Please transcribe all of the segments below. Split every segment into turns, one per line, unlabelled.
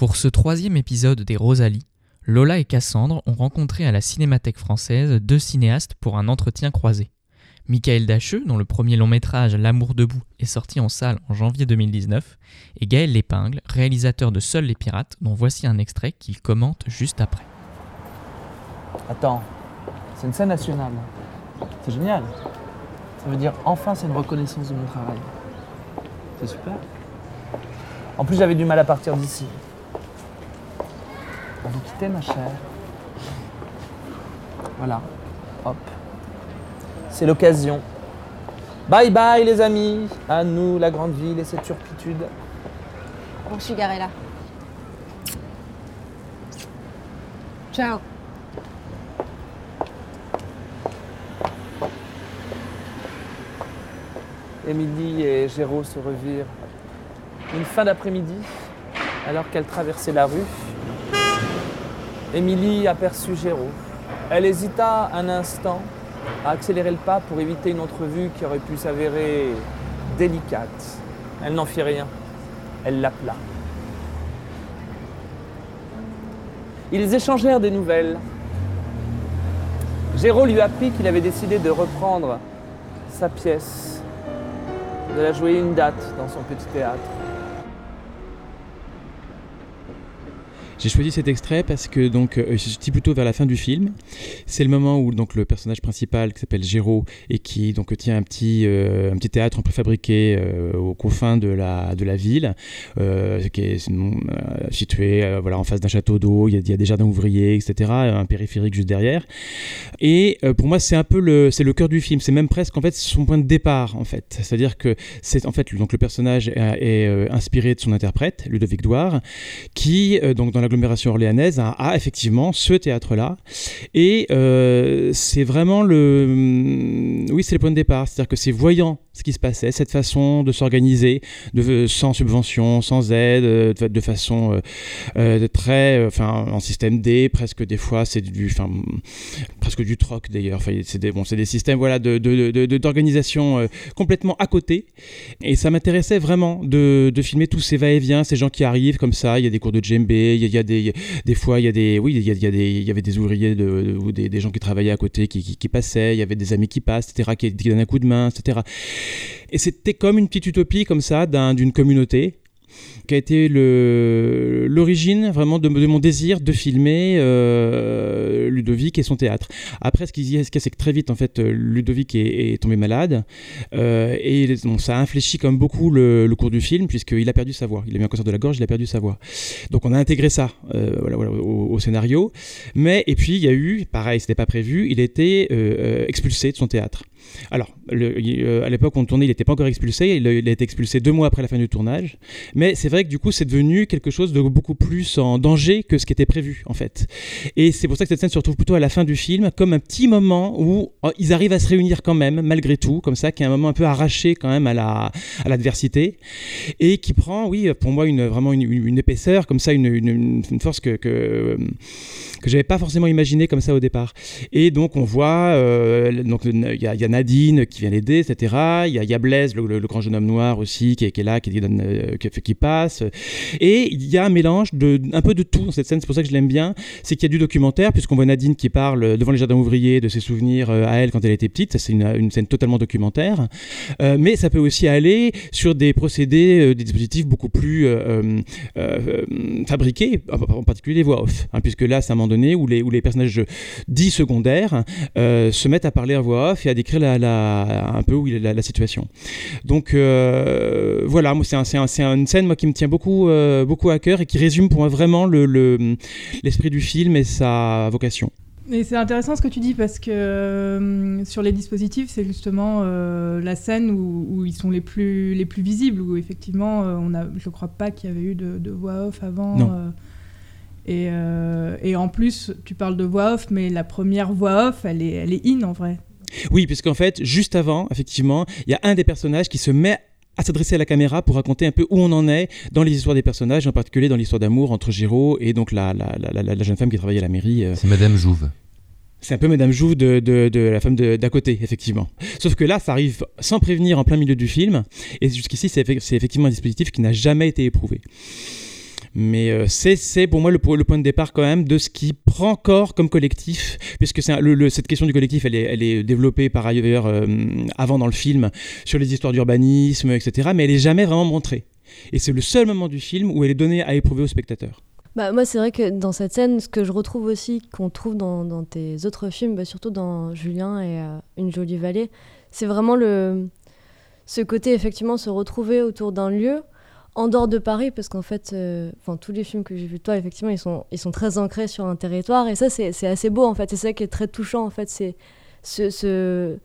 Pour ce troisième épisode des Rosalie, Lola et Cassandre ont rencontré à la Cinémathèque française deux cinéastes pour un entretien croisé. Michael Dacheux, dont le premier long métrage L'amour debout est sorti en salle en janvier 2019, et Gaël Lépingle, réalisateur de Seuls les pirates, dont voici un extrait qu'il commente juste après.
Attends, c'est une scène nationale. C'est génial. Ça veut dire enfin c'est une reconnaissance de mon travail. C'est super. En plus j'avais du mal à partir d'ici. On vous quitter ma chère. Voilà. Hop. C'est l'occasion. Bye bye les amis. À nous la grande ville et cette turpitude.
Bon, je suis garée là. Ciao.
Émilie et Géraud se revirent une fin d'après-midi, alors qu'elle traversait la rue. Émilie aperçut Géraud. Elle hésita un instant à accélérer le pas pour éviter une entrevue qui aurait pu s'avérer délicate. Elle n'en fit rien. Elle l'appela. Ils échangèrent des nouvelles. Géraud lui apprit qu'il avait décidé de reprendre sa pièce, de la jouer une date dans son petit théâtre.
J'ai choisi cet extrait parce que donc euh, je plutôt vers la fin du film. C'est le moment où donc le personnage principal qui s'appelle Géraud et qui donc tient un petit euh, un petit théâtre en préfabriqué euh, aux confins de la de la ville, euh, qui est euh, situé voilà en face d'un château d'eau. Il il y a des jardins ouvriers, etc. Un périphérique juste derrière. Et pour moi c'est un peu le c'est le cœur du film. C'est même presque en fait son point de départ en fait. C'est-à-dire que c'est en fait donc le personnage est, inspiré de son interprète Ludovic Douard qui, donc dans l'agglomération orléanaise, a, effectivement ce théâtre-là. Et euh, c'est vraiment le. hum, Oui, c'est le point de départ. C'est-à-dire que c'est voyant ce qui se passait, cette façon de s'organiser, de, sans subvention, sans aide, euh, de, de façon euh, euh, très. euh, Enfin, en système D, presque des fois, c'est du. Enfin, hum, presque du troc d'ailleurs. Enfin, c'est des, bon, c'est des systèmes voilà, de, de, de- de- d'organisation euh, complètement à côté. Et ça m'intéressait vraiment de, de filmer tous ces va-et-vient, ces gens qui arrivent comme ça. Il y a des cours de djembé, il y a, des, des fois, il y a des, oui, il y, a, il y, des, avait des ouvriers ou des, gens qui travaillaient à côté qui, passaient, il y avait des amis qui passent, etc., qui, qui donnent un coup de main, etc. Et c'était comme une petite utopie comme ça d'un- d'une communauté qui a été l'origine vraiment de, mon désir de filmer euh, Ludovic et son théâtre. Après, ce qui y a, c'est que très vite, en fait, euh, Ludovic est, tombé malade euh, et ça a infléchi comme beaucoup le, cours du film puisqu'il a perdu sa voix. Il a eu un cancer de la gorge, il a perdu sa voix. Donc on a intégré ça au, scénario. Mais et puis il y a eu, pareil, c'était pas prévu, il euh, euh, expulsé de son théâtre. Alors, euh, à l'époque où on tournait, il n'était pas encore expulsé. Il, a- été expulsé deux mois après la fin du tournage. Mais c'est vrai que du coup, c'est devenu quelque chose de beaucoup plus en danger que ce qui était prévu, en fait. Et c'est pour ça que cette scène se retrouve plutôt à la fin du film, comme un petit moment où oh, ils arrivent à se réunir quand même, malgré tout, comme ça, qui est un moment un peu arraché quand même à la l'adversité, et qui prend, oui, pour moi, vraiment une, épaisseur, comme ça, une, force que, que, que j'avais pas forcément imaginé comme ça au départ. Et donc on voit, euh, donc il y, a- Nadine qui vient l'aider, etc. Il y a, Blaise, le, grand jeune homme noir aussi, qui est, là, qui, donne, euh, qui, passe. Et il y a un mélange de un peu de tout dans cette scène. C'est pour ça que je l'aime bien. C'est qu'il y a du documentaire puisqu'on voit Nadine qui parle devant les jardins ouvriers de ses souvenirs euh, à elle quand elle était petite. Ça c'est une, scène totalement documentaire. Euh, mais ça peut aussi aller sur des procédés, des dispositifs beaucoup plus fabriqués, en particulier les voix off, hein, puisque là un moment donné où les, où les personnages dits secondaires euh, se mettent à parler en voix off et à décrire la, la- un peu où la, la situation. Donc euh, voilà, moi c'est un, c'est un- c'est une scène moi qui me tient beaucoup, euh, beaucoup à cœur et qui résume pour moi vraiment le- le- l'esprit du film et sa vocation.
Et c'est intéressant ce que tu dis parce que euh, sur les dispositifs, c'est justement euh, la scène où, où ils sont les plus, les plus visibles, où effectivement, euh, on a, je ne crois pas qu'il y avait eu de, de voix off avant. Euh, et, euh, et en plus, tu parles de voix off, mais la première voix off, elle est, elle est in en vrai.
Oui, puisqu'en fait, juste avant, effectivement, il y a un des personnages qui se met à s'adresser à la caméra pour raconter un peu où on en est dans les histoires des personnages, en particulier dans l'histoire d'amour entre Giraud et donc la, la, la, la- la jeune femme qui travaillait à la mairie. euh.
C'est Madame Jouve.
C'est un peu Madame Jouve de, de, de la femme d'à côté, effectivement. Sauf que là, ça arrive sans prévenir en plein milieu du film, et jusqu'ici, c'est effectivement un dispositif qui n'a jamais été éprouvé. Mais euh, c'est pour moi le, po- le point de départ quand même de ce qui prend corps comme collectif, puisque un- cette question du collectif, elle est, développée par ailleurs euh, avant dans le film sur les histoires d'urbanisme, etc. Mais elle est jamais vraiment montrée. Et c'est le seul moment du film où elle est donnée à éprouver au spectateur.
Bah, moi, c'est vrai que dans cette scène, ce que je retrouve aussi, qu'on trouve dans, tes autres films, bah, surtout dans Julien et euh, Une jolie vallée, c'est vraiment ce côté, effectivement, se retrouver autour d'un lieu, en dehors de Paris, parce qu'en fait, euh, tous les films que j'ai vus de toi, effectivement, ils sont, ils sont très ancrés sur un territoire, et ça, c'est assez beau, en fait. C'est ça qui est très touchant, en fait, c'est ce, ce-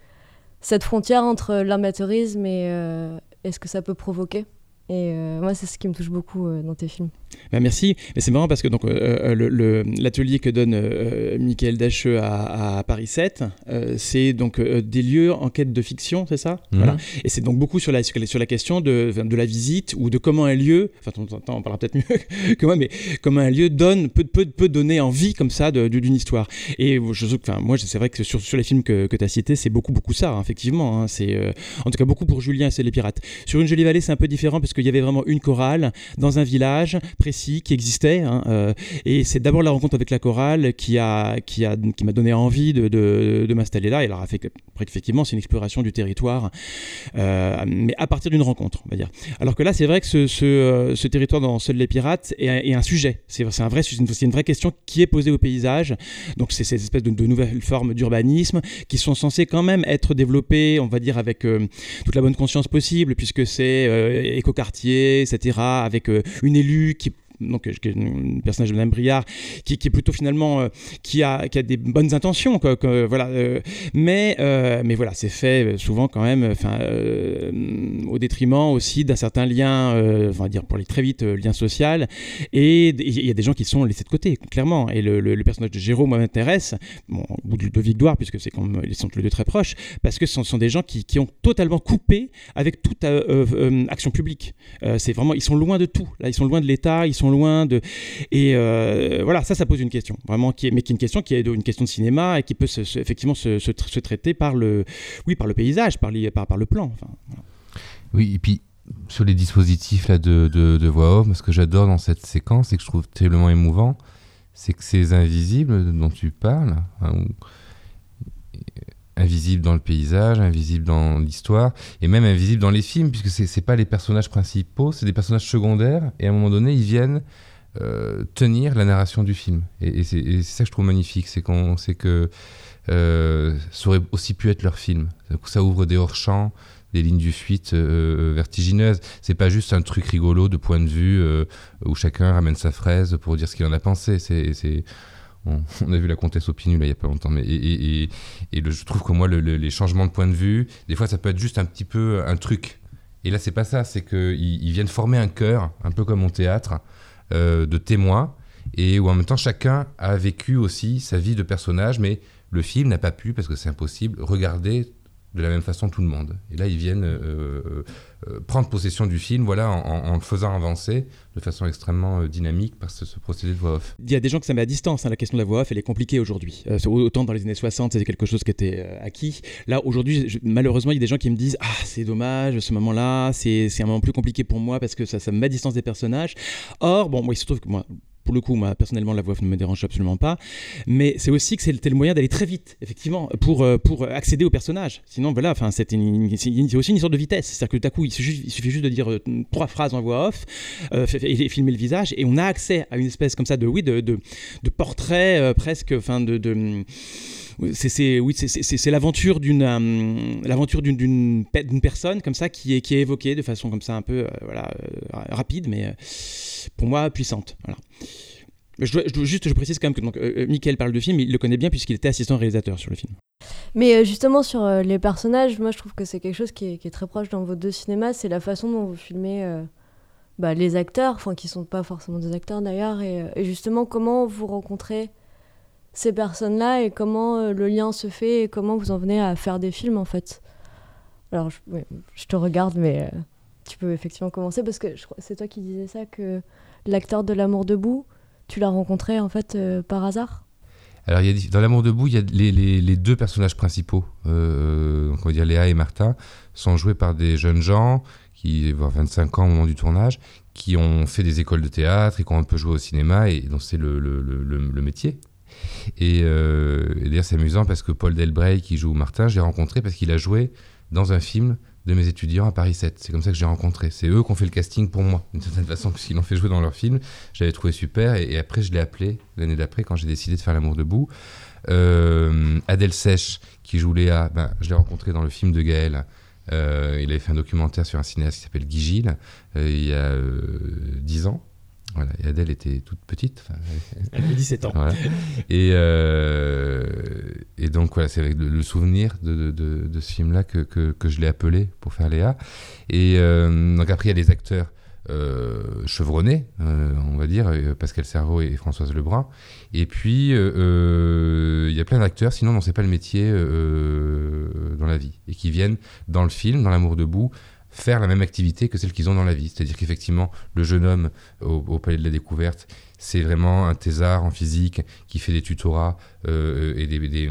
cette frontière entre l'amateurisme et, euh, et ce que ça peut provoquer. Et euh, moi, c'est ce qui me touche beaucoup euh, dans tes films.
Bah, merci. Mais c'est marrant parce que donc euh, euh, l'atelier que donne euh, Michael Dacheux à, à Paris 7, euh, c'est donc des lieux en quête de fiction, c'est ça?
Mhm.
Voilà. Et c'est donc beaucoup sur la, sur la- question de, de la visite ou de comment un lieu, enfin on, parlera peut-être mieux que moi, mais comment un lieu donne, peut, peut, peut donner envie comme ça d'une histoire. Et je, enfin, moi c'est vrai que sur, sur les films que, que tu as cités, c'est beaucoup beaucoup ça, hein, effectivement. hein. c'est en tout cas beaucoup pour Julien, c'est les pirates. Sur Une jolie vallée, c'est un peu différent parce qu'il y avait vraiment une chorale dans un village précis qui existait. hein, euh, et c'est d'abord la rencontre avec la chorale qui a qui a qui m'a donné envie de, de, de m'installer là. Et alors après, effectivement, c'est une exploration du territoire, euh, mais à partir d'une rencontre, on va dire. Alors que là, c'est vrai que ce, ce, euh, territoire dans Seuls les pirates est, un- sujet. C'est un vrai, c'est une, vraie question qui est posée au paysage. Donc c'est ces espèces de, de nouvelles formes d'urbanisme qui sont censées quand même être développées, on va dire, avec toute la bonne conscience possible, puisque c'est écoquartier, etc., avec une élue qui donc euh, est un personnage de Madame Briard qui, est plutôt finalement euh, qui a qui a des bonnes intentions quoi, que- voilà euh, mais euh, mais voilà c'est fait euh, souvent quand même enfin euh, au détriment aussi d'un certain lien euh, on va dire pour aller très vite euh, lien social et il y a des gens qui sont laissés de côté clairement et le, le- le personnage de Géraud moi m'intéresse bon ou de Victoire puisque c'est comme ils sont tous les deux très proches parce que ce sont, des gens qui, qui ont totalement coupé avec toute euh, euh, euh, action publique euh, c'est vraiment, ils sont loin de tout. Là, ils sont loin de l'État, ils sont loin de. Et euh, voilà, ça, ça pose une question, vraiment, qui mais qui est une question qui est une question de cinéma et qui peut effectivement se, se tra- se traiter par le, oui, par le paysage, par, les- par, le plan.
Oui, et puis sur les dispositifs là, de, de, voix off, ce que j'adore dans cette séquence et que je trouve terriblement émouvant, c'est que ces invisibles dont tu parles, hein, invisibles dans le paysage, invisibles dans l'histoire, et même invisibles dans les films, puisque c'est c'est pas les personnages principaux, c'est des personnages secondaires, et à un moment donné, ils viennent euh, tenir la narration du film. Et, c'est ça que je trouve magnifique, c'est qu'on que euh, ça aurait aussi pu être leur film. Ça ouvre des hors-champs, des lignes du fuite euh, vertigineuses. C'est pas juste un truc rigolo de point de vue euh, où chacun ramène sa fraise pour dire ce qu'il en a pensé. On, a vu la comtesse Opinule là, il y a pas longtemps, mais et, je trouve que moi le- le- les changements de point de vue, des fois ça peut être juste un petit peu un truc. Et là c'est pas ça, c'est qu'ils ils viennent former un chœur, un peu comme au théâtre, euh, de témoins, et où en même temps chacun a vécu aussi sa vie de personnage, mais le film n'a pas pu, parce que c'est impossible, regarder de la même façon tout le monde. Et là, ils viennent euh, euh, prendre possession du film, voilà, en, le faisant avancer de façon extrêmement euh, dynamique par ce, ce procédé de voix off.
Il y a des gens que ça met à distance. hein, la question de la voix off, elle est compliquée aujourd'hui. Euh, autant dans les années 60, c'était quelque chose qui était euh, acquis. Là, aujourd'hui, malheureusement, il y a des gens qui me disent Ah, c'est dommage, ce moment-là, c'est c'est un moment plus compliqué pour moi parce que ça, ça me met à distance des personnages. Or, bon, moi, il se trouve que moi. Pour le coup, moi, personnellement, la voix off ne me dérange absolument pas. Mais c'est aussi que c'était le moyen d'aller très vite, effectivement, pour, euh, pour accéder au personnage. Sinon, voilà, enfin, c'est aussi une sorte de vitesse. C'est-à-dire que tout à coup, il suffit, juste de dire euh, trois phrases en voix off euh, et, filmer le visage, et on a accès à une espèce comme ça de, oui, de, de, de portrait euh, presque, enfin, de. de c'est oui c'est- l'aventure d'une l'aventure d'une d'une pe- d'une personne comme ça qui est qui est évoquée de façon comme ça un peu voilà rapide mais pour moi puissante voilà je, juste je précise quand même que donc euh, euh, parle de film il le connaît bien puisqu'il était assistant réalisateur sur le film
Mais euh, justement, sur les personnages, moi je trouve que c'est quelque chose qui est, très proche dans vos deux cinémas. C'est la façon dont vous filmez bah, les acteurs, enfin qui sont pas forcément des acteurs d'ailleurs, et, justement comment vous rencontrez ces personnes-là et comment le lien se fait et comment vous en venez à faire des films en fait? Alors je, te regarde, mais tu peux effectivement commencer parce que c'est toi qui disais ça que l'acteur de L'amour debout, tu l'as rencontré en fait euh, par hasard?
Alors, dans L'amour debout, il y a les, deux personnages principaux, euh, on va dire Léa et Martin, sont joués par des jeunes gens qui avoir 25 ans au moment du tournage, qui ont fait des écoles de théâtre et qui ont un peu joué au cinéma et dont c'est le, métier. Et, euh, et d'ailleurs, c'est amusant parce que Paul Delbray, qui joue Martin, j'ai rencontré parce qu'il a joué dans un film de mes étudiants à Paris 7. C'est comme ça que j'ai rencontré. C'est eux qui ont fait le casting pour moi, d'une certaine façon, puisqu'ils l'ont fait jouer dans leur film. J'avais trouvé super. Et, après, je l'ai appelé l'année d'après, quand j'ai décidé de faire L'amour debout. Euh, Adèle Sèche, qui joue Léa, ben, je l'ai rencontré dans le film de Gaël. Euh, il avait fait un documentaire sur un cinéaste qui s'appelle Guy Gilles, euh, il y a 10 ans. Voilà, et Adèle était toute petite.
Elle avait 17 ans.
Et, et, donc, voilà, c'est avec le, souvenir de, de, de ce film-là que, que, que, je l'ai appelé pour faire Léa. Et donc, après, il y a des acteurs euh, chevronnés, euh, on va dire, euh, Pascal Cerveau et Françoise Lebrun. Et puis, il y a plein d'acteurs, sinon, on ne sait pas le métier dans la vie, et qui viennent dans le film, dans L'amour debout, faire la même activité que celle qu'ils ont dans la vie. C'est-à-dire qu'effectivement, le jeune homme au, Palais de la Découverte, c'est vraiment un thésard en physique qui fait des tutorats et, des,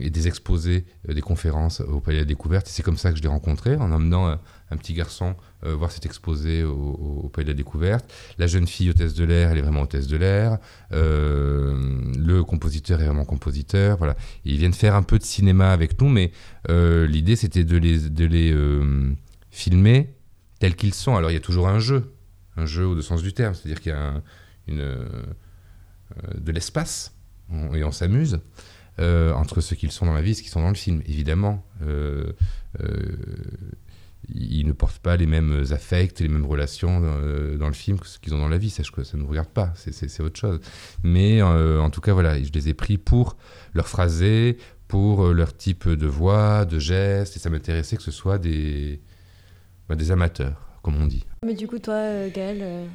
et, des, exposés, des conférences au Palais de la Découverte. C'est comme ça que je l'ai rencontré, en emmenant un petit garçon euh, voir cet exposé au, Palais de la Découverte. La jeune fille hôtesse de l'air, elle est vraiment hôtesse de l'air. Euh, le compositeur est vraiment compositeur. Voilà. ils viennent faire un peu de cinéma avec nous, mais euh, l'idée c'était de les filmer tels qu'ils sont. Alors il y a toujours un jeu, un jeu au sens du terme, c'est-à-dire qu'il y a une, de l'espace et on s'amuse. entre ce qu'ils sont dans la vie et ce qu'ils sont dans le film, évidemment ils ne portent pas les mêmes affects, les mêmes relations euh, dans, le film que ce qu'ils ont dans la vie. Ça, ça ne me regarde pas, c'est autre chose. Mais euh, en tout cas, voilà, je les ai pris pour leur phrasé, pour euh, leur type de voix, de gestes, et ça m'intéressait que ce soit des, des amateurs, comme on dit.
Mais du coup, toi, euh, Gaël
euh,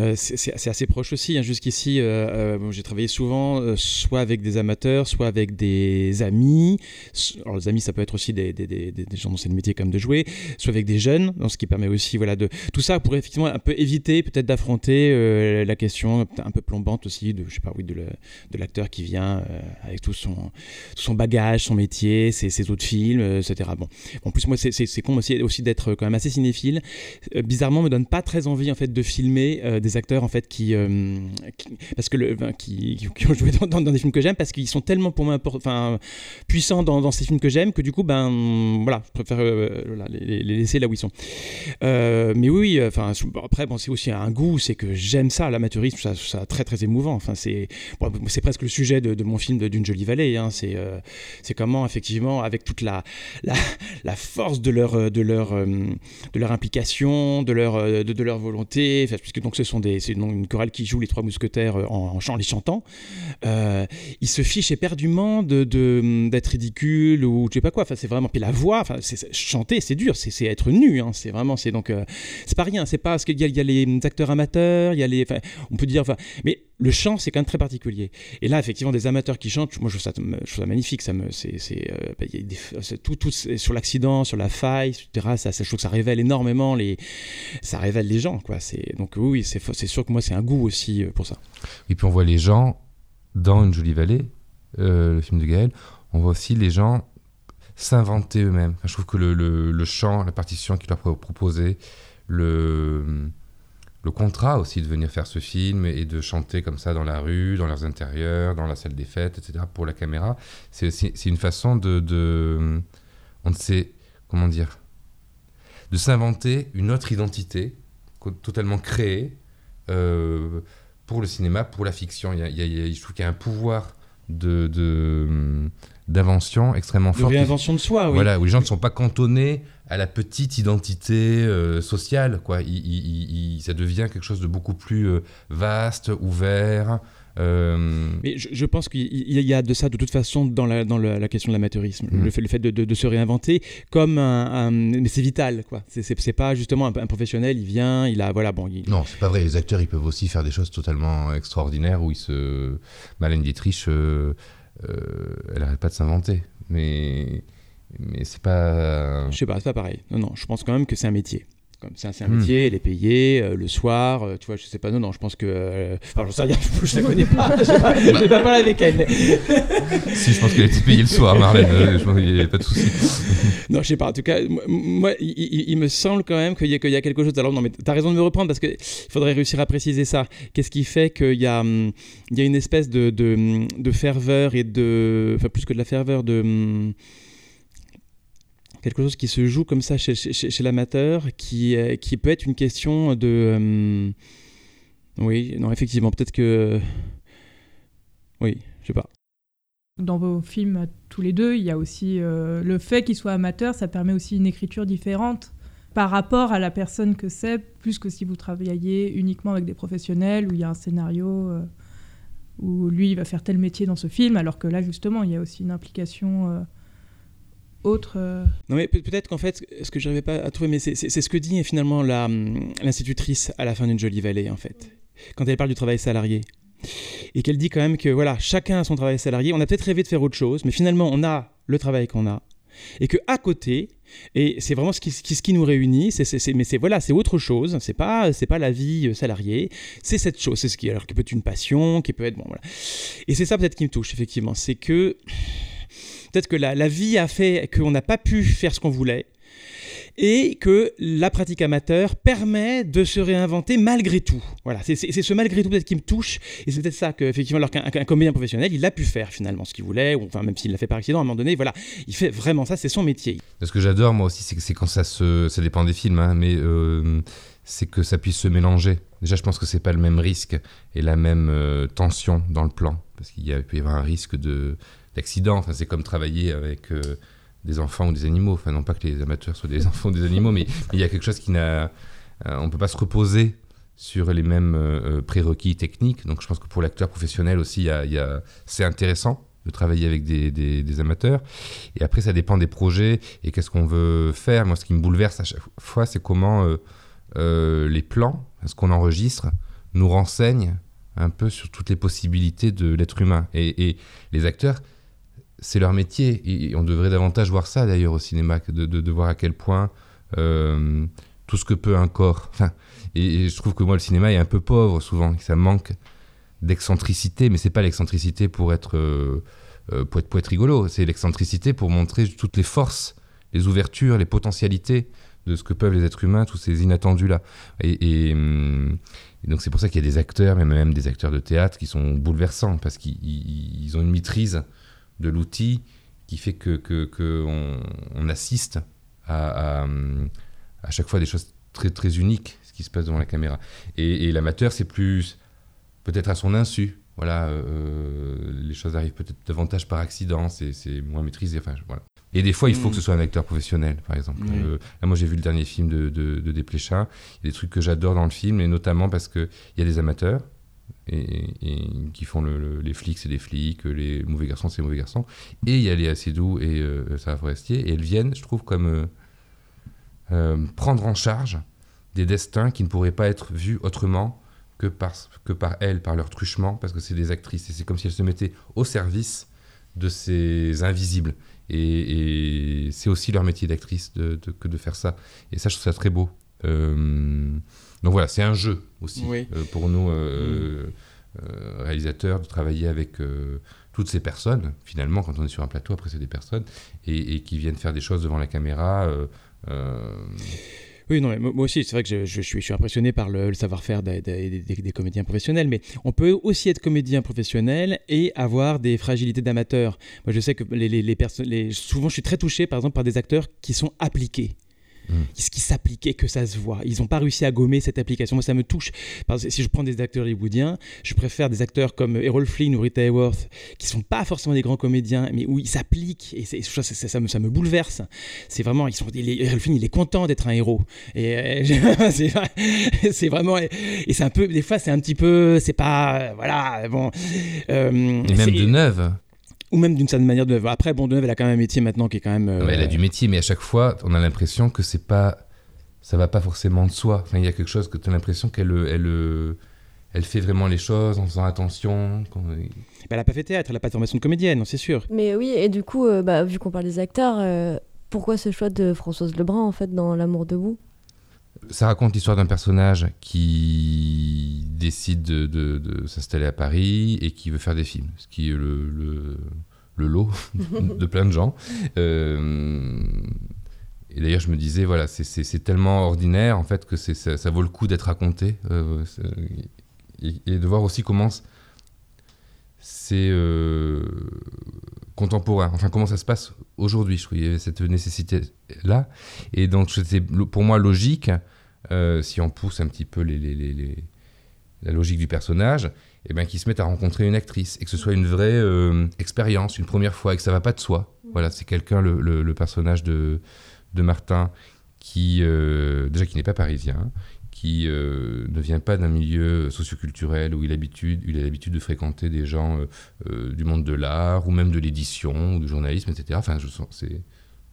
euh, C'est assez proche aussi. Hein. Jusqu'ici, j'ai travaillé souvent soit avec des amateurs, soit avec des amis. Alors, les amis, ça peut être aussi des, gens dont c'est le métier comme de jouer, soit avec des jeunes, donc ce qui permet aussi voilà, de. Tout ça pour effectivement un peu éviter peut-être d'affronter la question un peu plombante aussi de, je sais pas, oui, de l'acteur qui vient avec tout son, bagage, son métier, ses, ses autres films, etc. Bon. En plus, moi, c'est con aussi, aussi d'être quand même assez cinéphile bizarrement me donne pas très envie en fait de filmer euh, des acteurs en fait qui, euh, parce que le, qui, qui, ont joué dans, des films que j'aime parce qu'ils sont tellement pour moi enfin puissants dans, dans, ces films que j'aime que du coup ben voilà je préfère euh, les, laisser là où ils sont mais oui enfin après bon c'est aussi un goût c'est que j'aime ça l'amateurisme ça, ça très très émouvant enfin c'est c'est presque le sujet de, mon film d'une jolie vallée hein. c'est c'est comment effectivement avec toute la, la, la force de leur de leur de leur implication de leur, euh, de, leur volonté, puisque donc ce sont des, c'est une chorale qui joue les trois mousquetaires euh, en, en les chantant. Euh, ils se fichent éperdument de, d'être ridicule ou je sais pas quoi. Enfin, c'est vraiment. Puis la voix, enfin, c'est, chanter, c'est dur, c'est, être nu. Hein, c'est vraiment, c'est donc, c'est pas rien. C'est pas parce qu'il y, y, a les acteurs amateurs, il y a les, on peut dire, mais le chant, c'est quand même très particulier. Et là, effectivement, des amateurs qui chantent, moi, je trouve ça, ça magnifique. Ça me, c'est, euh, bah, tout, tout sur l'accident, sur la faille, etc. Ça, je trouve que ça révèle énormément les, ça révèle les gens, quoi. C'est, donc oui, c'est, sûr que moi, c'est un goût aussi euh, pour ça.
Et puis on voit les gens dans Une jolie vallée, euh, le film de Gaël. On voit aussi les gens s'inventer eux-mêmes. je trouve que le, le, le, chant, la partition qu'il leur proposé, le le contrat aussi de venir faire ce film et de chanter comme ça dans la rue, dans leurs intérieurs, dans la salle des fêtes, etc. pour la caméra. C'est une façon de, on ne sait comment dire, de s'inventer une autre identité totalement créée euh, pour le cinéma, pour la fiction. Il y a, je trouve qu'il y a un pouvoir de d'invention extrêmement fort.
De réinvention de soi, oui.
Voilà, où les gens ne sont pas cantonnés à la petite identité euh, sociale, quoi. Il, ça devient quelque chose de beaucoup plus euh, vaste, ouvert.
Euh, Mais je, pense qu'il y a de ça de toute façon dans la, dans la question de l'amateurisme, mm. le fait, le fait de, de, se réinventer comme un, mais c'est vital quoi. C'est pas justement un, professionnel, il vient, il a voilà bon. Il...
Non, c'est pas vrai. Les acteurs, ils peuvent aussi faire des choses totalement extraordinaires où ils se. Malène Dietrich, elle n'arrête pas de s'inventer, mais mais c'est pas.
Je sais pas, c'est pas pareil. Non, non, je pense quand même que c'est un métier. Comme c'est un, c'est un
Hmm.
métier, elle est payée euh, le soir, euh, tu vois, je sais pas, non, non, je pense que. euh, enfin, j'en sais rien, je la connais pas, je sais pas, vais pas parler avec elle.
Si, je pense qu'elle était payée le soir, Marlène. euh, je pense qu'il n'y avait pas de souci.
Non, je sais pas. En tout cas, moi, il, me semble quand même qu'il y, a- qu'il y a quelque chose. Alors, non, mais t'as raison de me reprendre parce qu'il faudrait réussir à préciser ça. Qu'est-ce qui fait qu'il y a, hum, il y a une espèce de, de, de ferveur et de. Enfin, plus que de la ferveur, de. hum, Quelque chose qui se joue comme ça chez, l'amateur, qui, euh, qui peut être une question de. hum, oui, non, effectivement, peut-être que. Oui, je sais pas.
Dans vos films tous les deux, il y a aussi euh, le fait qu'il soit amateur, ça permet aussi une écriture différente par rapport à la personne que c'est, plus que si vous travailliez uniquement avec des professionnels où il y a un scénario euh, où lui il va faire tel métier dans ce film, alors que là justement il y a aussi une implication euh, autre. euh,
Non, mais peut- peut-être qu'en fait, ce que je n'arrivais pas à trouver, mais c'est ce que dit finalement la, hum, l'institutrice à la fin d'une jolie vallée, en fait, quand elle parle du travail salarié. Et qu'elle dit quand même que voilà, chacun a son travail salarié. On a peut-être rêvé de faire autre chose, mais finalement, on a le travail qu'on a. Et que à côté, et c'est vraiment ce qui, ce qui- nous réunit, c'est, mais c'est voilà, c'est autre chose. C'est pas, c'est pas la vie euh, salariée. C'est cette chose, c'est ce qui, alors qui peut être une passion, qui peut être bon, voilà. Et c'est ça peut-être qui me touche effectivement, c'est que peut-être que la, vie a fait qu'on n'a pas pu faire ce qu'on voulait et que la pratique amateur permet de se réinventer malgré tout. Voilà, c'est ce malgré tout peut-être qui me touche, et c'est peut-être ça que effectivement, alors qu'un comédien professionnel, il a pu faire finalement ce qu'il voulait, ou enfin même s'il l'a fait par accident à un moment donné, voilà, il fait vraiment ça, c'est son métier.
Ce que j'adore, moi aussi, c'est quand ça se. Ça dépend des films, hein, mais euh, c'est que ça puisse se mélanger. Déjà, je pense que c'est pas le même risque et la même euh, tension dans le plan. Parce qu'il peut y avoir un risque de- d'accident. Enfin, c'est comme travailler avec euh, des enfants ou des animaux. Enfin, non pas que les amateurs soient des enfants ou des animaux, mais il y a quelque chose qui n'a. euh, on peut pas se reposer sur les mêmes euh, prérequis techniques. Donc, je pense que pour l'acteur professionnel aussi, y y a- c'est intéressant de travailler avec des, amateurs. Et après, ça dépend des projets et qu'est-ce qu'on veut faire. Moi, ce qui me bouleverse à chaque fois, c'est comment les plans, ce qu'on enregistre, nous renseignent un peu sur toutes les possibilités de l'être humain. Et les acteurs, c'est leur métier. Et on devrait davantage voir ça d'ailleurs au cinéma, que de, de- voir à quel point euh, tout ce que peut un corps. Et, je trouve que moi, le cinéma est un peu pauvre souvent, ça manque d'excentricité, mais c'est pas l'excentricité pour être, euh, euh, pour être rigolo, c'est l'excentricité pour montrer toutes les forces, les ouvertures, les potentialités de ce que peuvent les êtres humains, tous ces inattendus là. Et, et, hum, donc c'est pour ça qu'il y a des acteurs, mais même des acteurs de théâtre, qui sont bouleversants parce qu'ils ils- ils ont une maîtrise de l'outil qui fait que, que, que on, on assiste à, à, à chaque fois des choses très très uniques, ce qui se passe devant la caméra. Et, et l'amateur, c'est plus peut-être à son insu. Voilà, euh, les choses arrivent peut-être davantage par accident, c'est c'est moins maîtrisé. Enfin, voilà. Et des fois, il faut
Mm.
que ce soit un acteur professionnel, par exemple. Euh, là, moi, j'ai vu le dernier film de, de, de Desplechin. Il y a des trucs que j'adore dans le film, et notamment parce qu'il y a des amateurs et, qui font le- le- les flics, c'est des flics, les mauvais garçons, c'est mauvais garçons. Et il y a Léa Seydoux et euh, Sarah Forestier, et elles viennent, je trouve, comme euh, euh, prendre en charge des destins qui ne pourraient pas être vus autrement que par, elles, par leur truchement, parce que c'est des actrices. Et c'est comme si elles se mettaient au service de ces invisibles. Et, c'est aussi leur métier d'actrice que de faire ça. Et ça, je trouve ça très beau. Euh, donc voilà, c'est un jeu aussi
Oui.
euh, pour nous, euh, euh, réalisateurs, de travailler avec toutes ces personnes, finalement, quand on est sur un plateau, après c'est des personnes, et, et qui viennent faire des choses devant la caméra.
Oui, non, mais moi aussi, c'est vrai que je, je suis, je suis impressionné par le, le savoir-faire des, des- des- des comédiens professionnels, mais on peut aussi être comédien professionnel et avoir des fragilités d'amateur. Moi, je sais que les, les, les perso- les- souvent, je suis très touché, par exemple, par des acteurs qui sont appliqués.
Mm.
Qui, qui s'appliquaient, que ça se voit. Ils n'ont pas réussi à gommer cette application. Moi, ça me touche. Parce que si je prends des acteurs hollywoodiens, je préfère des acteurs comme Errol Flynn ou Rita Hayworth, qui sont pas forcément des grands comédiens, mais où ils s'appliquent. Et ça, ça, ça me, ça me bouleverse. C'est vraiment, ils sont, il est- Errol Flynn, il est content d'être un héros. Et euh, c'est vraiment, et c'est un peu, des fois, c'est un petit peu, c'est pas, euh, voilà, bon. euh,
et même de neuve.
Ou même d'une certaine manière de. Après, bon, Deneuve, elle a quand même un métier maintenant qui est quand même. euh,
elle a du métier, mais à chaque fois, on a l'impression que c'est pas, ça va pas forcément de soi. Enfin, il y a quelque chose que tu as l'impression qu'elle, elle, euh, elle fait vraiment les choses en faisant attention.
bah, elle a pas fait théâtre, elle a pas de formation de comédienne, c'est sûr.
Mais oui, et du coup, euh, bah, vu qu'on parle des acteurs, euh, pourquoi ce choix de Françoise Lebrun en fait dans L'amour debout?
Ça raconte l'histoire d'un personnage qui décide de, s'installer à Paris et qui veut faire des films, ce qui est le, lot de plein de gens. Euh, et d'ailleurs, je me disais, voilà, c'est- tellement ordinaire en fait que ça, vaut le coup d'être raconté euh, et, de voir aussi comment c'est euh, contemporain, enfin comment ça se passe aujourd'hui. Je trouvais qu'il y avait cette nécessité là. Et donc, c'était pour moi logique, euh, si on pousse un petit peu les, les- les- la logique du personnage, et ben, qu'ils se mettent à rencontrer une actrice et que ce soit une vraie euh, expérience, une première fois, et que ça va pas de soi. Voilà, c'est quelqu'un, le, le- le personnage de, de Martin, qui, euh, déjà, qui n'est pas parisien, qui euh, ne vient pas d'un milieu socioculturel où il a l'habitude, il a l'habitude de fréquenter des gens euh, euh, du monde de l'art ou même de l'édition ou du journalisme, etc. Enfin, je,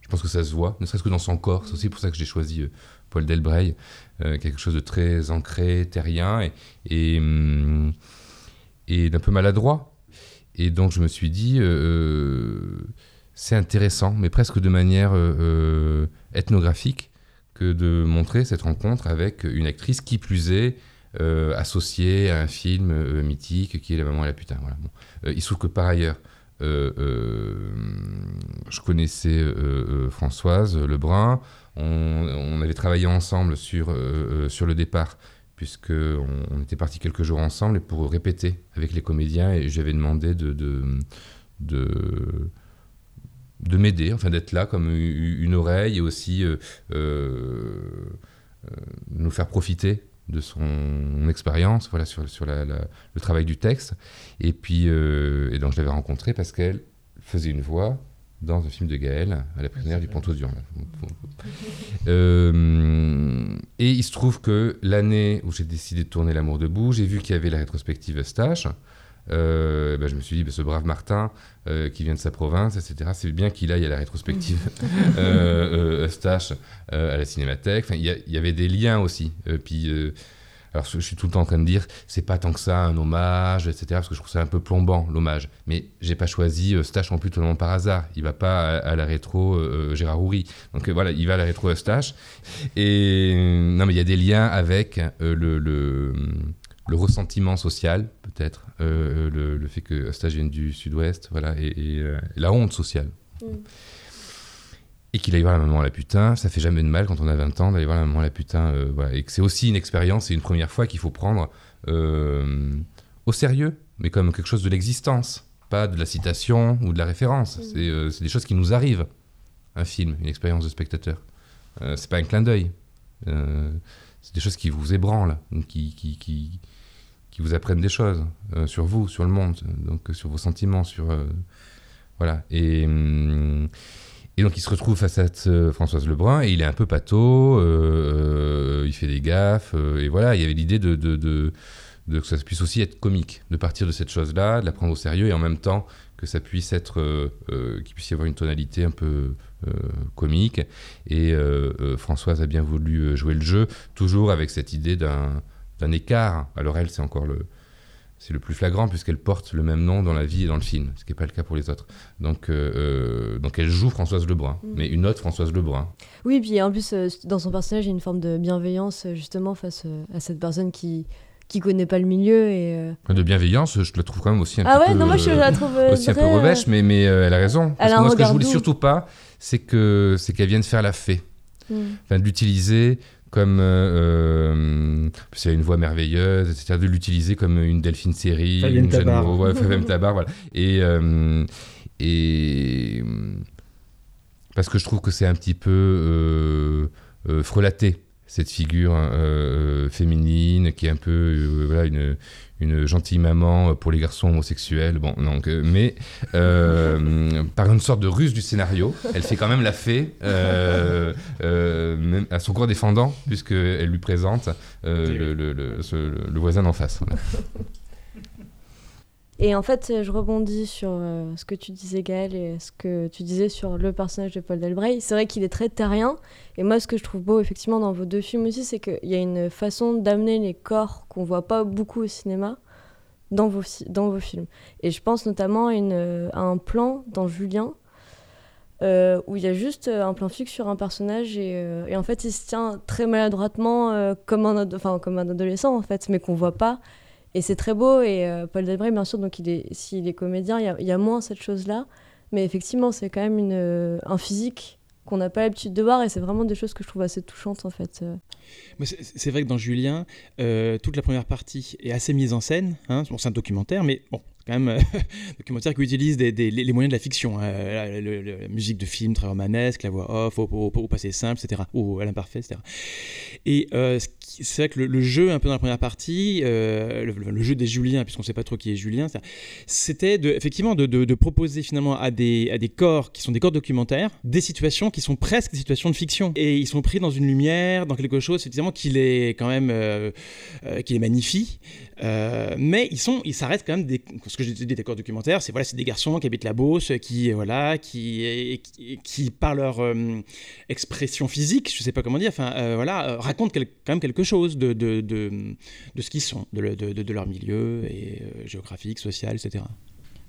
pense que ça se voit, ne serait-ce que dans son corps. C'est aussi pour ça que j'ai choisi Paul Delbray, quelque chose de très ancré, terrien hum, et d'un peu maladroit. Et donc je me suis dit, c'est intéressant, mais presque de manière ethnographique, que de montrer cette rencontre avec une actrice qui plus est euh, associée à un film euh, mythique qui est La Maman et la Putain. Voilà. Bon. Euh, il se trouve que par ailleurs, je connaissais Françoise Lebrun, on, avait travaillé ensemble sur, sur le départ, puisque on, était partis quelques jours ensemble pour répéter avec les comédiens, et j'avais demandé de, de, de, de m'aider, enfin d'être là comme une oreille et aussi euh, euh, euh, nous faire profiter de son expérience voilà, sur, sur le travail du texte. Et puis, et donc je l'avais rencontrée parce qu'elle faisait une voix dans un film de Gaël, à la prisonnière du Ponto dur. Euh, et il se trouve que l'année où j'ai décidé de tourner L'amour debout, j'ai vu qu'il y avait la rétrospective Eustache. Euh, ben, je me suis dit, ben, ce brave Martin euh, qui vient de sa province, etc., c'est bien qu'il aille à la rétrospective euh, euh, Eustache à la Cinémathèque. Il y, avait des liens aussi. Puis, alors, je suis tout le temps en train de dire, c'est pas tant que ça un hommage, etc., parce que je trouve ça un peu plombant, l'hommage. Mais j'ai pas choisi Eustache non plus totalement par hasard. Il va pas à, à la rétro Gérard Houry. Donc voilà, il va à la rétro Eustache. Et non, mais il y a des liens avec le, le, le ressentiment social, peut-être, euh, le, le fait que Eustache vienne du sud-ouest, voilà, et, et, euh, la honte sociale.
Mm.
Et qu'il aille voir la maman à la putain, ça fait jamais de mal quand on a 20 ans d'aller voir la maman à la putain, euh, voilà. et que c'est aussi une expérience et une première fois qu'il faut prendre euh, au sérieux, mais comme quelque chose de l'existence, pas de la citation ou de la référence. C'est euh, c'est des choses qui nous arrivent, un film, une expérience de spectateur. Euh, c'est pas un clin d'œil. Euh, c'est des choses qui vous ébranlent, qui, qui, qui, qui vous apprennent des choses euh, sur vous, sur le monde, donc euh, sur vos sentiments, sur euh, voilà. Et, hum, et donc il se retrouve face à Françoise Lebrun et il est un peu pâteau, il fait des gaffes et voilà. Il y avait l'idée de, de, que ça puisse aussi être comique, de partir de cette chose-là, de la prendre au sérieux et en même temps que ça puisse être, qu'il puisse y avoir une tonalité un peu comique. Et Françoise a bien voulu jouer le jeu, toujours avec cette idée d'un d'un écart. Alors elle, c'est encore le, c'est le plus flagrant puisqu'elle porte le même nom dans la vie et dans le film, ce qui n'est pas le cas pour les autres. Donc, euh, euh, donc elle joue Françoise Lebrun,
Mm.
mais une autre Françoise Lebrun.
Oui, puis en plus, euh, dans son personnage, il y a une forme de bienveillance justement face à cette personne qui qui connaît pas le milieu et euh,
De bienveillance, je la trouve quand même aussi un
ah ouais
peu,
non moi je la trouve
aussi un peu revêche, mais, mais elle a raison. Parce
elle a
que moi, ce que je voulais surtout pas, c'est que c'est qu'elle vienne faire la fée.
hmm.
Enfin, de l'utiliser comme. Euh, euh, a une voix merveilleuse, etc. De l'utiliser comme une Delphine Série, une Jeanne
Tabar.
Moreau, ouais, Fabienne Tabar, voilà. Et. euh, et parce que je trouve que c'est un petit peu frelaté cette figure euh, féminine qui est un peu euh, voilà une une gentille maman pour les garçons homosexuels bon donc euh, mais euh, par une sorte de ruse du scénario elle fait quand même la fée euh, euh, même à son corps défendant puisque elle lui présente euh, le, le- le- ce- le voisin d'en face voilà.
Et en fait, je rebondis sur euh, ce que tu disais, Gaël, et ce que tu disais sur le personnage de Paul Delbray. C'est vrai qu'il est très terrien. Et moi, ce que je trouve beau, effectivement, dans vos deux films aussi, c'est qu'il y a une façon d'amener les corps qu'on voit pas beaucoup au cinéma dans vos, dans vos films. Et je pense notamment à, un plan dans Julien euh, où il y a juste euh, un plan fixe sur un personnage et, en fait il se tient très maladroitement comme, un, comme un adolescent en fait, mais qu'on voit pas. Et c'est très beau et euh, Paul Delbray bien sûr, donc il est, s'il est comédien, il y a, moins cette chose-là. Mais effectivement c'est quand même une, euh, un physique qu'on n'a pas l'habitude de voir et c'est vraiment des choses que je trouve assez touchantes en fait. euh.
C'est- vrai que dans Julien, toute la première partie est assez mise en scène. Hein. Bon, c'est un documentaire, mais bon, quand même, euh, documentaire qui utilise des, les, moyens de la fiction. hein. La, musique de film très romanesque, la voix off, au, au- au passé simple, etc. Ou à l'imparfait, etc. Et euh, ce c'est vrai que le, jeu, un peu dans la première partie, euh, le, jeu des Juliens, puisqu'on ne sait pas trop qui est Julien, c'était effectivement de, proposer finalement à des, à des corps qui sont des corps documentaires des situations qui sont presque des situations de fiction. Et ils sont pris dans une lumière, dans quelque chose, effectivement, qui les, quand même, euh, euh, qui les magnifie. Euh, mais ils sont, ils s'arrêtent quand même des, ce que j'ai dit des corps documentaires, c'est voilà, c'est des garçons qui habitent la Beauce, qui voilà, qui, qui, par leur expression physique, je sais pas comment dire, enfin voilà, racontent quand même quelque chose de de, de, de ce qu'ils sont, de, de, leur milieu et euh, géographique, social, etc.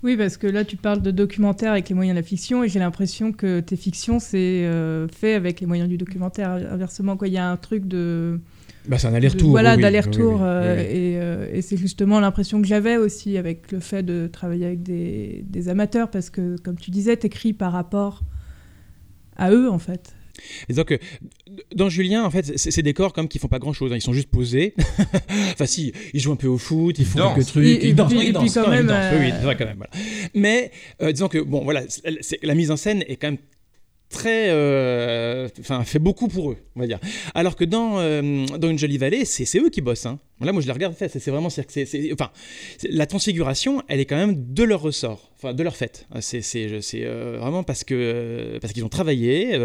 Oui, parce que là, tu parles de documentaire avec les moyens de la fiction, et j'ai l'impression que tes fictions, c'est euh, fait avec les moyens du documentaire. Inversement, quoi, il y a un truc de,
Bah, c'est un
de- voilà,
oui,
d'aller-retour,
oui, oui,
euh, et, euh, et c'est justement l'impression que j'avais aussi avec le fait de travailler avec des, des amateurs, parce que, comme tu disais, t'écris par rapport à eux, en fait.
Et donc, euh, dans Julien, en fait, c'est des corps comme qui font pas grand chose. Ils sont juste posés. enfin, si, ils jouent un peu au foot, ils font
dansent.
quelques trucs,
Et- et
ils dansent, ils
puis
dansent,
quand
même, ils
même,
dansent. Oui, oui,
euh,
c'est vrai quand même. Voilà. Mais euh, disons que, bon, voilà, la mise en scène est quand même très. euh, Enfin, fait beaucoup pour eux, on va dire. Alors que dans, euh, dans Une Jolie Vallée, c'est eux qui bossent. Hein. Là, moi, je les regarde, c'est vraiment. c'est- enfin, la transfiguration, elle est quand même de leur ressort, enfin, de leur fait. C'est euh, vraiment parce que parce qu'ils ont travaillé,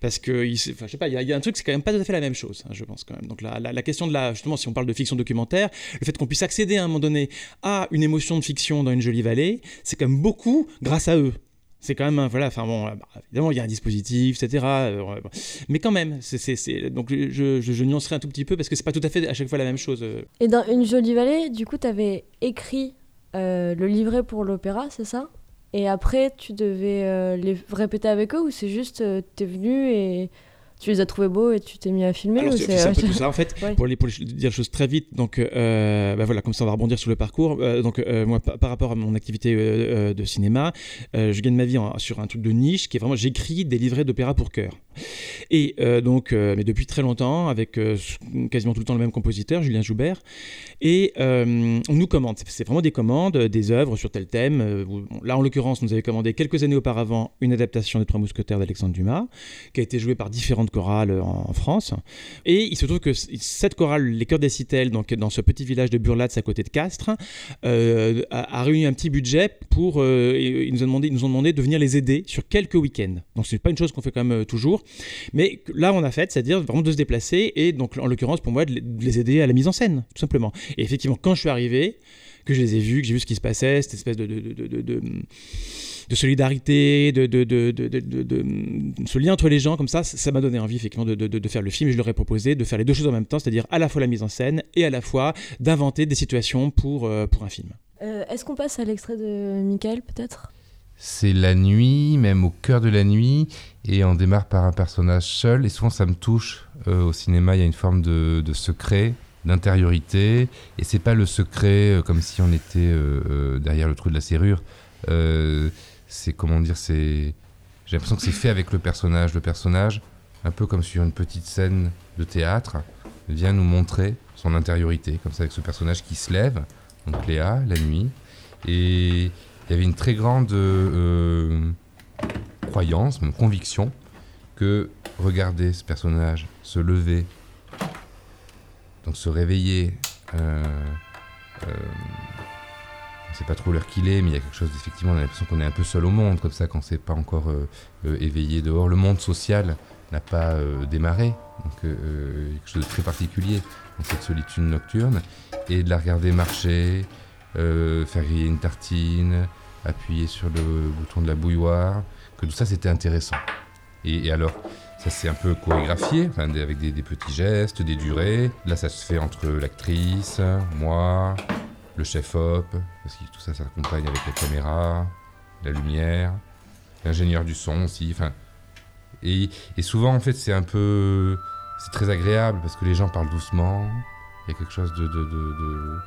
parce que, enfin, je sais pas, il y, a- il y a un truc, c'est quand même pas tout à fait la même chose, hein, je pense quand même. Donc la, la- la question de la, justement, si on parle de fiction documentaire, le fait qu'on puisse accéder à un moment donné à une émotion de fiction dans Une Jolie Vallée, c'est quand même beaucoup grâce à eux. C'est quand même, un- voilà, enfin bon, euh, bah, évidemment, il y a un dispositif, etc. euh, mais quand même, c'est, donc je, je, nuancerai un tout petit peu parce que c'est pas tout à fait à chaque fois la même chose. euh.
Et dans Une jolie vallée, du coup, tu avais écrit le livret pour l'opéra, c'est ça? Et après, tu devais les répéter avec eux ou c'est juste, euh, t'es venu et tu les as trouvés beaux et tu t'es mis à filmer
Alors,
ou
c'est, un peu tout ça en fait.
Ouais.
Pour, les, pour les- dire les choses très vite, donc euh, bah voilà, comme ça on va rebondir sur le parcours. Euh, donc euh, moi, par, par rapport à mon activité euh, euh, de cinéma, euh, je gagne ma vie en- sur un truc de niche qui est vraiment j'écris des livrets d'opéra pour chœur. Et euh, donc, euh, mais depuis très longtemps, avec euh, quasiment tout le temps le même compositeur, Julien Joubert. Et euh, on nous commande, c'est- vraiment des commandes, euh, des œuvres sur tel thème. Euh, là, en l'occurrence, on nous avait commandé quelques années auparavant une adaptation des Trois Mousquetaires d'Alexandre Dumas, qui a été jouée par différentes chorales euh, en, France. Et il se trouve que cette chorale, les Chœurs des Citelles, donc dans ce petit village de Burlatz à côté de Castres, euh, a, réuni un petit budget pour. euh, ils, nous ont demandé, de venir les aider sur quelques week-ends. Donc c'est pas une chose qu'on fait quand même euh, toujours, mais là on a fait, c'est-à-dire vraiment de se déplacer et donc en l'occurrence pour moi de les aider à la mise en scène, tout simplement. Et effectivement, quand je suis arrivé, que je les ai vus, que j'ai vu ce qui se passait, cette espèce de, de, de, de- de- de solidarité, de, de, de, de, de- de- de- ce lien entre les gens comme ça, ça m'a donné envie effectivement de, de- de- de faire le film. Et je leur ai proposé de faire les deux choses en même temps, c'est-à-dire à la fois la mise en scène et à la fois d'inventer des situations pour, euh, pour un film.
Euh, Est-ce qu'on passe à l'extrait de Michael, peut-être
C'est la nuit, même au cœur de la nuit, et on démarre par un personnage seul, et souvent ça me touche. Euh, au cinéma, il y a une forme de, de secret, d'intériorité, et c'est pas le secret euh, comme si on était euh, euh, derrière le trou de la serrure. C'est comment dire, c'est. J'ai l'impression que c'est fait avec le personnage. Le personnage, un peu comme sur une petite scène de théâtre, vient nous montrer son intériorité, comme ça avec ce personnage qui se lève, donc Léa, la nuit, et il y avait une très grande croyance, une conviction, que regarder ce personnage se lever, donc se réveiller, euh, euh, on ne sait pas trop l'heure qu'il est, mais il y a quelque chose d'effectivement, on a l'impression qu'on est un peu seul au monde, comme ça, quand c'est pas encore euh, éveillé dehors. Le monde social n'a pas démarré, donc quelque chose de très particulier dans cette solitude nocturne, et de la regarder marcher, faire griller une tartine, appuyer sur le bouton de la bouilloire, que tout ça c'était intéressant. Et alors, ça c'est un peu chorégraphié, avec des, petits gestes, des durées. Là, ça se fait entre l'actrice, moi, le chef-op, parce que tout ça s'accompagne avec la caméra, la lumière. ingénieur du son aussi. Et, souvent, en fait, c'est un peu. C'est très agréable parce que les gens parlent doucement. Il y a quelque chose de. de- de-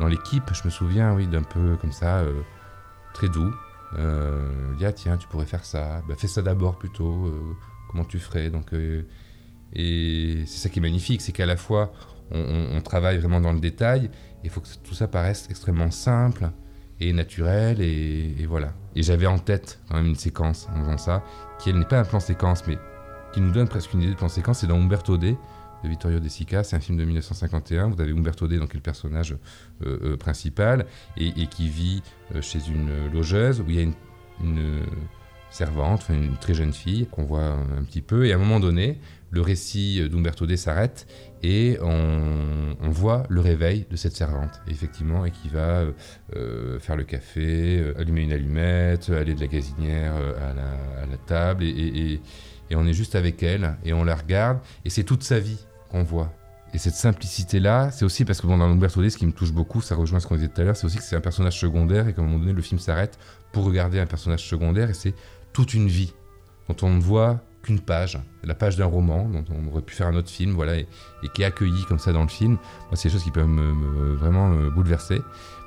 Dans l'équipe, je me souviens, oui, d'un peu comme ça, euh, très doux. Euh, il dit, ah, tiens, tu pourrais faire ça. Bah, fais ça d'abord plutôt. euh, comment tu ferais Donc, euh, Et c'est ça qui est magnifique, c'est qu'à la fois, on, travaille vraiment dans le détail. Il faut que tout ça paraisse extrêmement simple et naturel. Et, et voilà. Et j'avais en tête quand même une séquence en faisant ça, qui elle n'est pas un plan séquence, mais qui nous donne presque une idée de plan séquence. C'est dans Umberto D de Vittorio De Sica. C'est un film de 1951. Vous avez Umberto D, donc, qui est le personnage euh, euh, principal, et, et qui vit chez une logeuse où il y a une servante, une très jeune fille qu'on voit un petit peu. Et à un moment donné, le récit d'Umberto D s'arrête et on, voit le réveil de cette servante, effectivement, et qui va euh, euh, faire le café, euh, allumer une allumette, aller de la gazinière à, la, table, et, on est juste avec elle, et on la regarde, et c'est toute sa vie qu'on voit. Et cette simplicité-là, c'est aussi parce que dans Umberto D, ce qui me touche beaucoup, ça rejoint ce qu'on disait tout à l'heure, c'est aussi que c'est un personnage secondaire, et qu'à un moment donné, le film s'arrête pour regarder un personnage secondaire, et c'est toute une vie dont on ne voit qu'une page, la page d'un roman, dont on aurait pu faire un autre film, voilà, et, qui est accueilli comme ça dans le film. Moi, c'est des choses qui peuvent me, me- vraiment me bouleverser.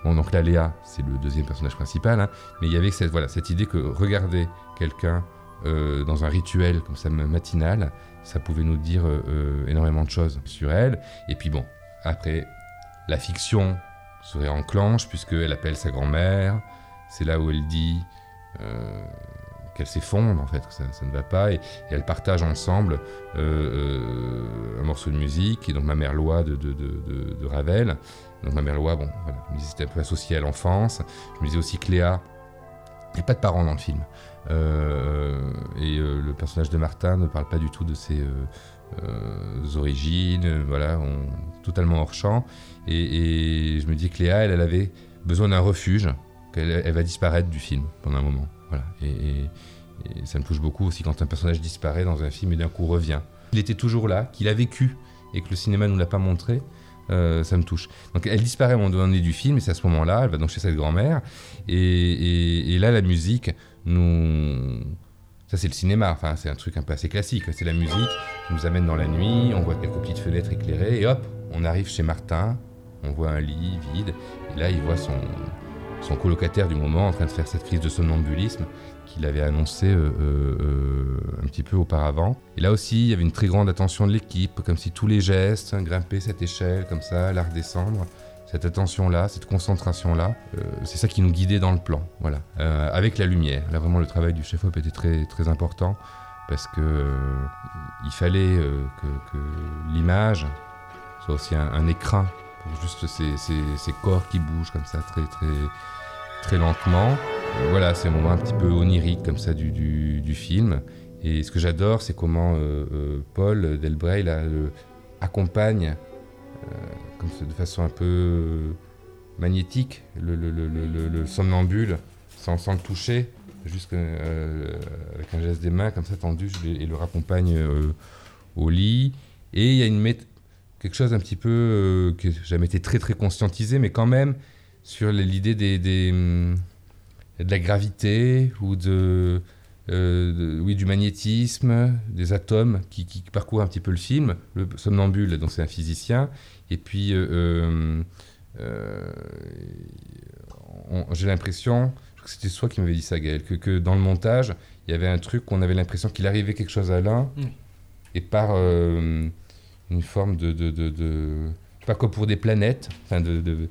Bon, donc là, Léa, c'est le deuxième personnage principal, hein, mais il y avait cette, voilà, cette idée que regarder quelqu'un euh, dans un rituel comme ça matinal, ça pouvait nous dire euh, euh, énormément de choses sur elle. Et puis bon, après, la fiction se réenclenche puisqu'elle appelle sa grand-mère. C'est là où elle dit qu'elle s'effondre en fait, que ça, ne va pas. Et, et elles partagent ensemble euh, euh, un morceau de musique, et donc Ma mère Loi de, de, de, de- Ravel. Donc Ma mère Loi, bon, voilà, c'était un peu associé à l'enfance. Je me disais aussi que Léa, il n'y a pas de parents dans le film. Euh, et le personnage de Martin ne parle pas du tout de ses origines, voilà, totalement hors champ. Et, je me dis que Léa, elle, elle avait besoin d'un refuge, qu'elle elle va disparaître du film pendant un moment. Et, ça me touche beaucoup aussi quand un personnage disparaît dans un film et d'un coup revient. Il était toujours là, qu'il a vécu et que le cinéma ne nous l'a pas montré. euh, ça me touche. Donc elle disparaît à un moment donné du film et c'est à ce moment-là, elle va donc chez cette grand-mère et, et- et là la musique nous... Ça c'est le cinéma, enfin c'est un truc un peu assez classique, c'est la musique qui nous amène dans la nuit, on voit quelques petites fenêtres éclairées et hop, on arrive chez Martin, on voit un lit vide et là il voit son, son colocataire du moment en train de faire cette crise de somnambulisme qu'il avait annoncé euh, euh, euh, un petit peu auparavant. Et là aussi, il y avait une très grande attention de l'équipe, comme si tous les gestes, hein, grimper cette échelle comme ça, la redescendre, cette attention-là, cette concentration-là, c'est ça qui nous guidait dans le plan, voilà. Avec la lumière, là vraiment le travail du chef-op était très, très important, parce que euh, il fallait que, l'image soit aussi un, un écran juste ces, ces- corps qui bougent comme ça très très très lentement. Euh, voilà, c'est un moment un petit peu onirique comme ça du, du, film. Et ce que j'adore, c'est comment euh, euh, Paul Delbray accompagne comme de façon un peu magnétique le, le, le, le- le- le somnambule sans, sans le toucher, juste avec un geste des mains comme ça tendu et le raccompagne au lit. Et il y a une quelque chose un petit peu euh, que j'ai jamais été très très conscientisé, mais quand même sur l'idée des, des, hum, de la gravité ou de, euh, de- oui, du magnétisme, des atomes qui, qui parcourent un petit peu le film. Le somnambule, donc c'est un physicien, et puis euh, euh, on- j'ai l'impression, c'était toi qui m'avais dit ça, Gaël, que, que dans le montage, il y avait un truc qu'on avait l'impression qu'il arrivait quelque chose à l'un,
Oui.
et par euh, une forme de, de, de, de- pas comme pour des planètes, enfin de,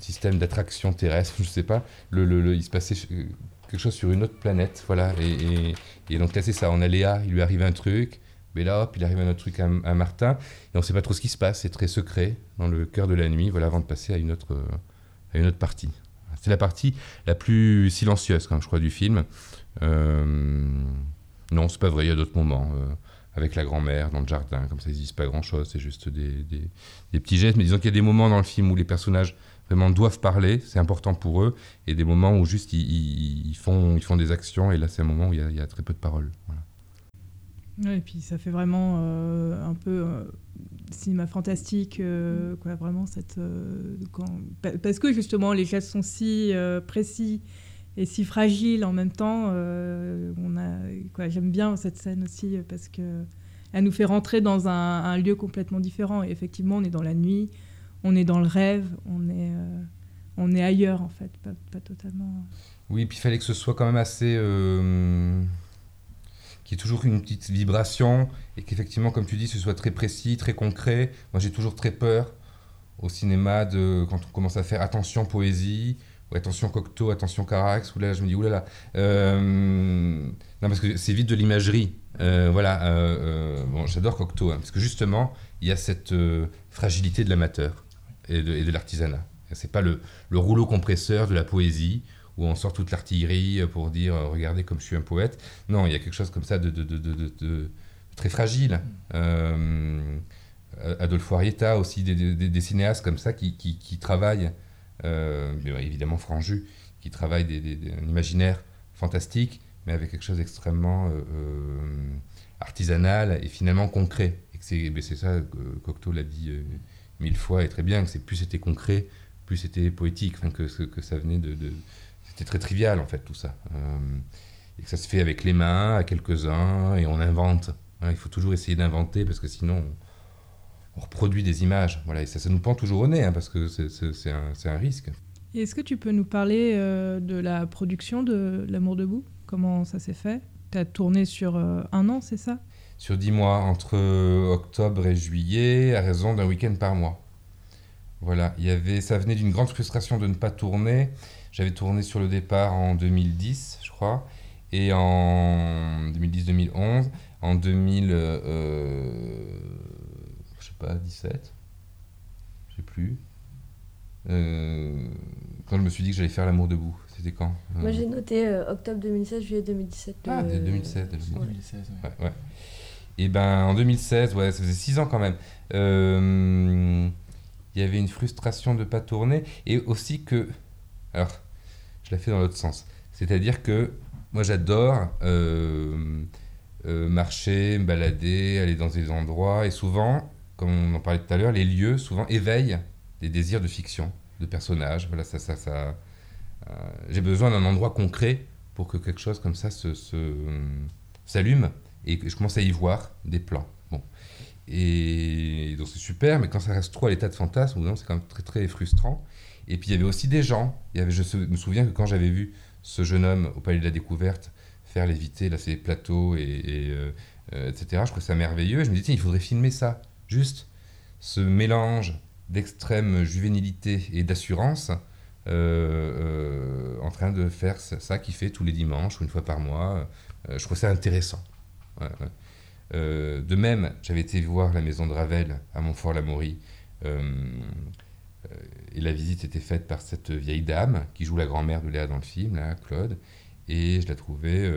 système d'attraction terrestre, je sais pas, le, il se passait quelque chose sur une autre planète, voilà, et, donc là c'est ça, on a Léa, il lui arrive un truc, mais là hop, il arrive un autre truc à, Martin, et on sait pas trop ce qui se passe, c'est très secret, dans le cœur de la nuit, voilà, avant de passer à une autre, à une autre partie. C'est la partie la plus silencieuse, quand je crois, du film. Euh, non, c'est pas vrai, il y a d'autres moments. euh, avec la grand-mère dans le jardin, comme ça, ils disent pas grand-chose, c'est juste des, des- petits gestes. Mais disons qu'il y a des moments dans le film où les personnages vraiment doivent parler, c'est important pour eux, et des moments où juste ils, ils- font, ils font des actions, et là c'est un moment où il y a, très peu de paroles.
et puis ça fait vraiment euh, un peu euh, cinéma fantastique, euh, quoi, vraiment cette. Parce que justement les gestes sont si précis et si fragile en même temps. Euh, j'aime bien cette scène aussi parce que elle nous fait rentrer dans un, lieu complètement différent. Et effectivement, on est dans la nuit, on est dans le rêve, on est, euh, on est ailleurs en fait, pas, pas, totalement.
Oui, puis il fallait que ce soit quand même assez. Euh, qu'il y ait toujours une petite vibration et qu'effectivement, comme tu dis, ce soit très précis, très concret. Moi, j'ai toujours très peur au cinéma de quand on commence à faire attention poésie ou attention Cocteau, attention Carax, où là je me dis oulala. Euh, non, parce que c'est vite de l'imagerie. Euh, voilà, euh, euh, bon, j'adore Cocteau, hein, parce que justement, il y a cette fragilité de l'amateur et de, de l'artisanat. C'est pas le, le, rouleau compresseur de la poésie où on sort toute l'artillerie pour dire regardez comme je suis un poète. Non, il y a quelque chose comme ça de, très fragile. Adolfo Arietta aussi, des, cinéastes comme ça qui travaillent, mais évidemment Franju, qui travaillent des, un imaginaire fantastique mais avec quelque chose d'extrêmement euh, euh, artisanal et finalement concret. Et c'est ça, Cocteau l'a dit euh, mille fois et très bien, que plus c'était concret, plus c'était poétique, que, que, ça venait de... c'était très trivial en fait tout ça. et que ça se fait avec les mains, à quelques-uns, et on invente. il faut toujours essayer d'inventer parce que sinon on, reproduit des images. Voilà, et ça, ça nous pend toujours au nez hein, parce que c'est un, un, risque.
Est-ce que tu peux nous parler de la production de L'amour debout? Comment ça s'est fait? Tu as tourné sur euh, un an, c'est ça?
Sur dix mois, entre octobre et juillet, à raison d'un week-end par mois. Voilà, il y avait, ça venait d'une grande frustration de ne pas tourner. J'avais tourné sur le départ en 2010, je crois, et en 2010-2011, en 2000, euh, je sais pas, 17, je sais plus. Euh, quand je me suis dit que j'allais faire l'amour debout. C'était quand
Moi euh, j'ai noté euh, octobre 2016, juillet 2017.
Ah, 2016, 2016 ouais. ouais. Et ben en 2016, ouais, ça faisait 6 ans quand même. Euh, il y avait une frustration de ne pas tourner et aussi que. Alors, je la fais dans l'autre sens. C'est-à-dire que moi j'adore marcher, me balader, aller dans des endroits et souvent, comme on en parlait tout à l'heure, les lieux souvent éveillent des désirs de fiction, de personnages. Voilà, ça, ça, ça, euh, j'ai besoin d'un endroit concret pour que quelque chose comme ça se, s'allume et que je commence à y voir des plans. Bon. Et donc c'est super, mais quand ça reste trop à l'état de fantasme, c'est quand même très très frustrant. Et puis il y avait aussi des gens. Je me souviens que quand j'avais vu ce jeune homme au Palais de la Découverte faire léviter là, ces plateaux, et, euh, euh, etc., je trouvais ça merveilleux. Je me disais, il faudrait filmer ça. Juste ce mélange d'extrême juvénilité et d'assurance euh, euh, en train de faire ça, qu'il fait tous les dimanches ou une fois par mois. Euh, je trouve ça intéressant. de même, j'avais été voir la maison de Ravel à Montfort-l'Amaury. et la visite était faite par cette vieille dame qui joue la grand-mère de Léa dans le film, Claude. Et je la trouvais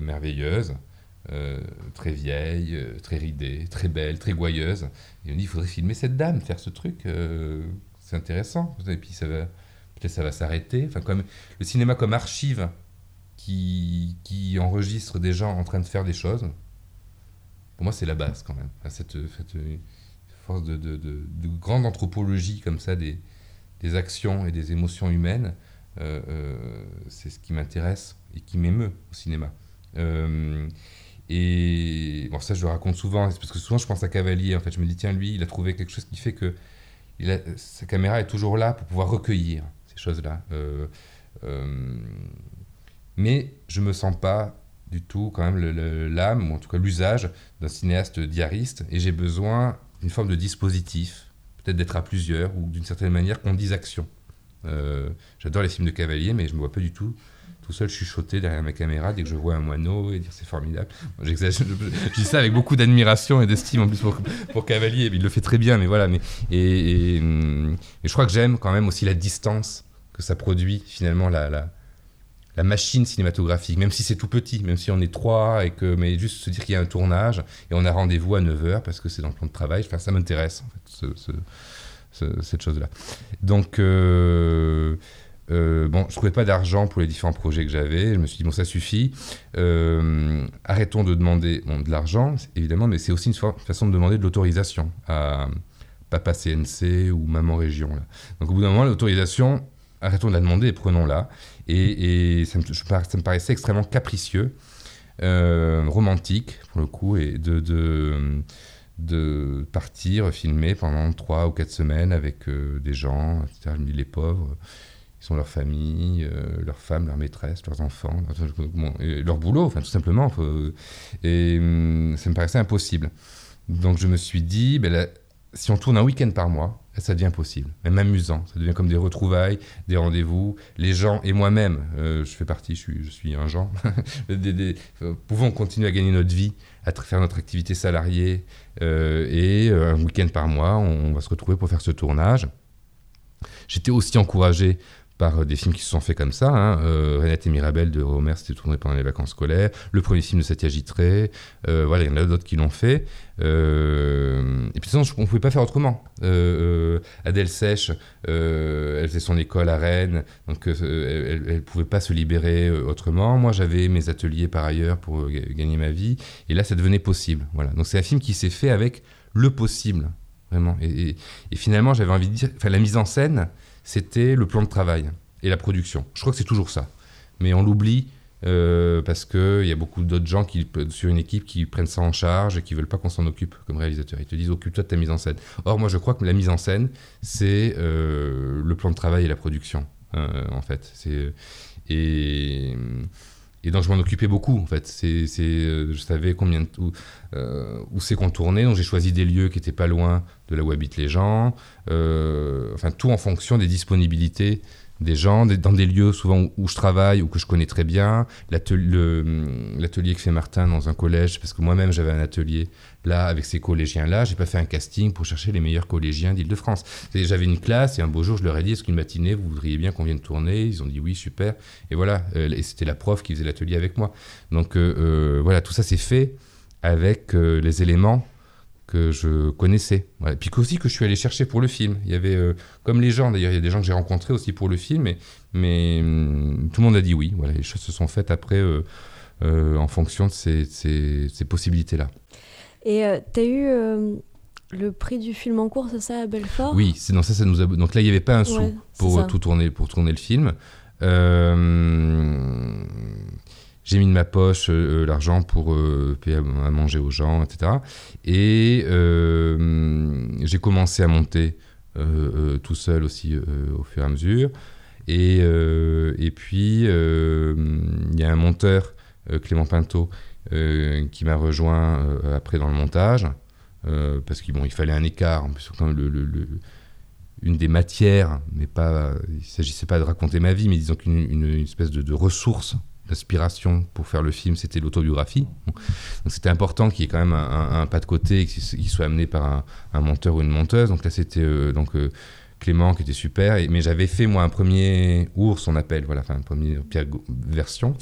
merveilleuse. Très vieille, très ridée, très belle, très gouailleuse. Et on dit, il faudrait filmer cette dame, faire ce truc, c'est intéressant. Et puis ça va, ça va s'arrêter. Enfin, comme le cinéma comme archive qui, qui, enregistre des gens en train de faire des choses, pour moi, c'est la base quand même. cette, force de, de, de, grande anthropologie comme ça des, des, actions et des émotions humaines, euh, euh, c'est ce qui m'intéresse et qui m'émeut au cinéma. Et bon, ça, je le raconte souvent, parce que souvent, je pense à Cavalier. En fait, je me dis, tiens, lui, il a trouvé quelque chose qui fait que sa caméra est toujours là pour pouvoir recueillir choses-là. Euh, euh, mais je me sens pas du tout quand même l'âme, ou en tout cas l'usage d'un cinéaste diariste, et j'ai besoin d'une forme de dispositif, peut-être d'être à plusieurs, ou d'une certaine manière qu'on dise action. Euh, j'adore les films de cavalier, mais je me vois pas du tout tout seul chuchoter derrière ma caméra dès que je vois un moineau et dire c'est formidable. J'exagère, je, dis ça avec beaucoup d'admiration et d'estime en plus pour, pour Cavalier, il le fait très bien, mais voilà. Mais, et, je crois que j'aime quand même aussi la distance que ça produit finalement la, la, machine cinématographique, même si c'est tout petit, même si on est trois, et que, mais juste se dire qu'il y a un tournage et on a rendez-vous à 9h parce que c'est dans le plan de travail, enfin, ça m'intéresse en fait, ce, cette chose-là. Donc, euh, euh, bon, je trouvais pas d'argent pour les différents projets que j'avais. Je me suis dit, bon, ça suffit. Euh, arrêtons de demander de l'argent, évidemment, mais c'est aussi une façon de demander de l'autorisation à Papa CNC ou Maman Région. Donc, au bout d'un moment, l'autorisation, arrêtons de la demander et prenons-la. Et, ça, me, paraissait extrêmement capricieux, euh, romantique pour le coup, et de, partir filmer pendant trois ou quatre semaines avec euh, des gens, etc. Je me dis, les pauvres, ils sont leur famille, euh, leurs femmes, leurs maîtresses, leurs enfants, leur, boulot, tout simplement. faut- et hum, ça me paraissait impossible. Donc je me suis dit, ben si on tourne un week-end par mois, ça devient possible, même amusant. Ça devient comme des retrouvailles, des rendez-vous. Les gens et moi-même, euh, je fais partie, je suis, un genre, des- des- euh, pouvons continuer à gagner notre vie, à faire notre activité salariée. euh, et euh, un week-end par mois, on, va se retrouver pour faire ce tournage. J'étais aussi encouragé par euh, des films qui se sont faits comme ça. Hein. Euh, Renette et Mirabel de Homer, c'était tourné pendant les vacances scolaires. Le premier film de Satya Gitré. Euh, voilà, il y en a d'autres qui l'ont fait. Euh, et puis, de on ne pouvait pas faire autrement. Adèle Sèche, elle faisait son école à Rennes, donc elle ne pouvait pas se libérer autrement. Moi, j'avais mes ateliers par ailleurs pour ga- gagner ma vie. Et là, ça devenait possible. Voilà. Donc, c'est un film qui s'est fait avec le possible, vraiment. Et finalement, j'avais envie de dire, enfin, la mise en scène, c'était le plan de travail et la production. Je crois que c'est toujours ça. Mais on l'oublie euh, parce qu'il y a beaucoup d'autres gens qui, sur une équipe qui prennent ça en charge et qui veulent pas qu'on s'en occupe comme réalisateur. Ils te disent occupe-toi de ta mise en scène. Or, moi, je crois que la mise en scène, c'est euh, le plan de travail et la production, euh, en fait. C'est et et donc je m'en occupais beaucoup en fait. C'est, euh, je savais combien de, où, euh, où c'est qu'on tournait, donc j'ai choisi des lieux qui étaient pas loin de là où habitent les gens. Euh, enfin tout en fonction des disponibilités des gens, dans des lieux souvent où, je travaille ou que je connais très bien. Le- l'atelier que fait Martin dans un collège, parce que moi-même j'avais un atelier là avec ces collégiens-là. J'ai pas fait un casting pour chercher les meilleurs collégiens d'Île-de-France. J'avais une classe et un beau jour je leur ai dit est-ce qu'une matinée vous voudriez bien qu'on vienne tourner? Ils ont dit oui super. Et voilà, euh, et c'était la prof qui faisait l'atelier avec moi. Donc euh, euh, voilà, tout ça c'est fait avec les éléments que je connaissais. Voilà. Puis aussi que je suis allé chercher pour le film. Il y avait, comme les gens d'ailleurs, il y a des gens que j'ai rencontrés aussi pour le film, mais, hum, tout le monde a dit oui. Voilà, les choses se sont faites après en fonction de ces possibilités-là.
Et euh, t'as eu euh, le prix du film en cours, c'est ça, à Belfort?
Oui, c'est dans ça, ça nous a... donc là il n'y avait pas un sou
Ouais,
pour euh, tout tourner, pour tourner le film. Euh, j'ai mis de ma poche l'argent pour payer à, à manger aux gens, etc. Et j'ai commencé à monter tout seul aussi au fur et à mesure. Et, euh, et puis, euh, il y a un monteur, euh, Clément Pinto, qui m'a rejoint euh, après dans le montage, euh, parce qu'il fallait un écart. En une des matières, mais pas, il ne s'agissait pas de raconter ma vie, mais disons qu'une une, une espèce de, ressource d'inspiration pour faire le film, c'était l'autobiographie. Donc c'était important qu'il y ait quand même un, pas de côté et qu'il soit amené par un, monteur ou une monteuse. Donc là, c'était euh, donc euh, Clément qui était super. Mais j'avais fait moi un premier ours, on appelle, voilà, enfin une première version.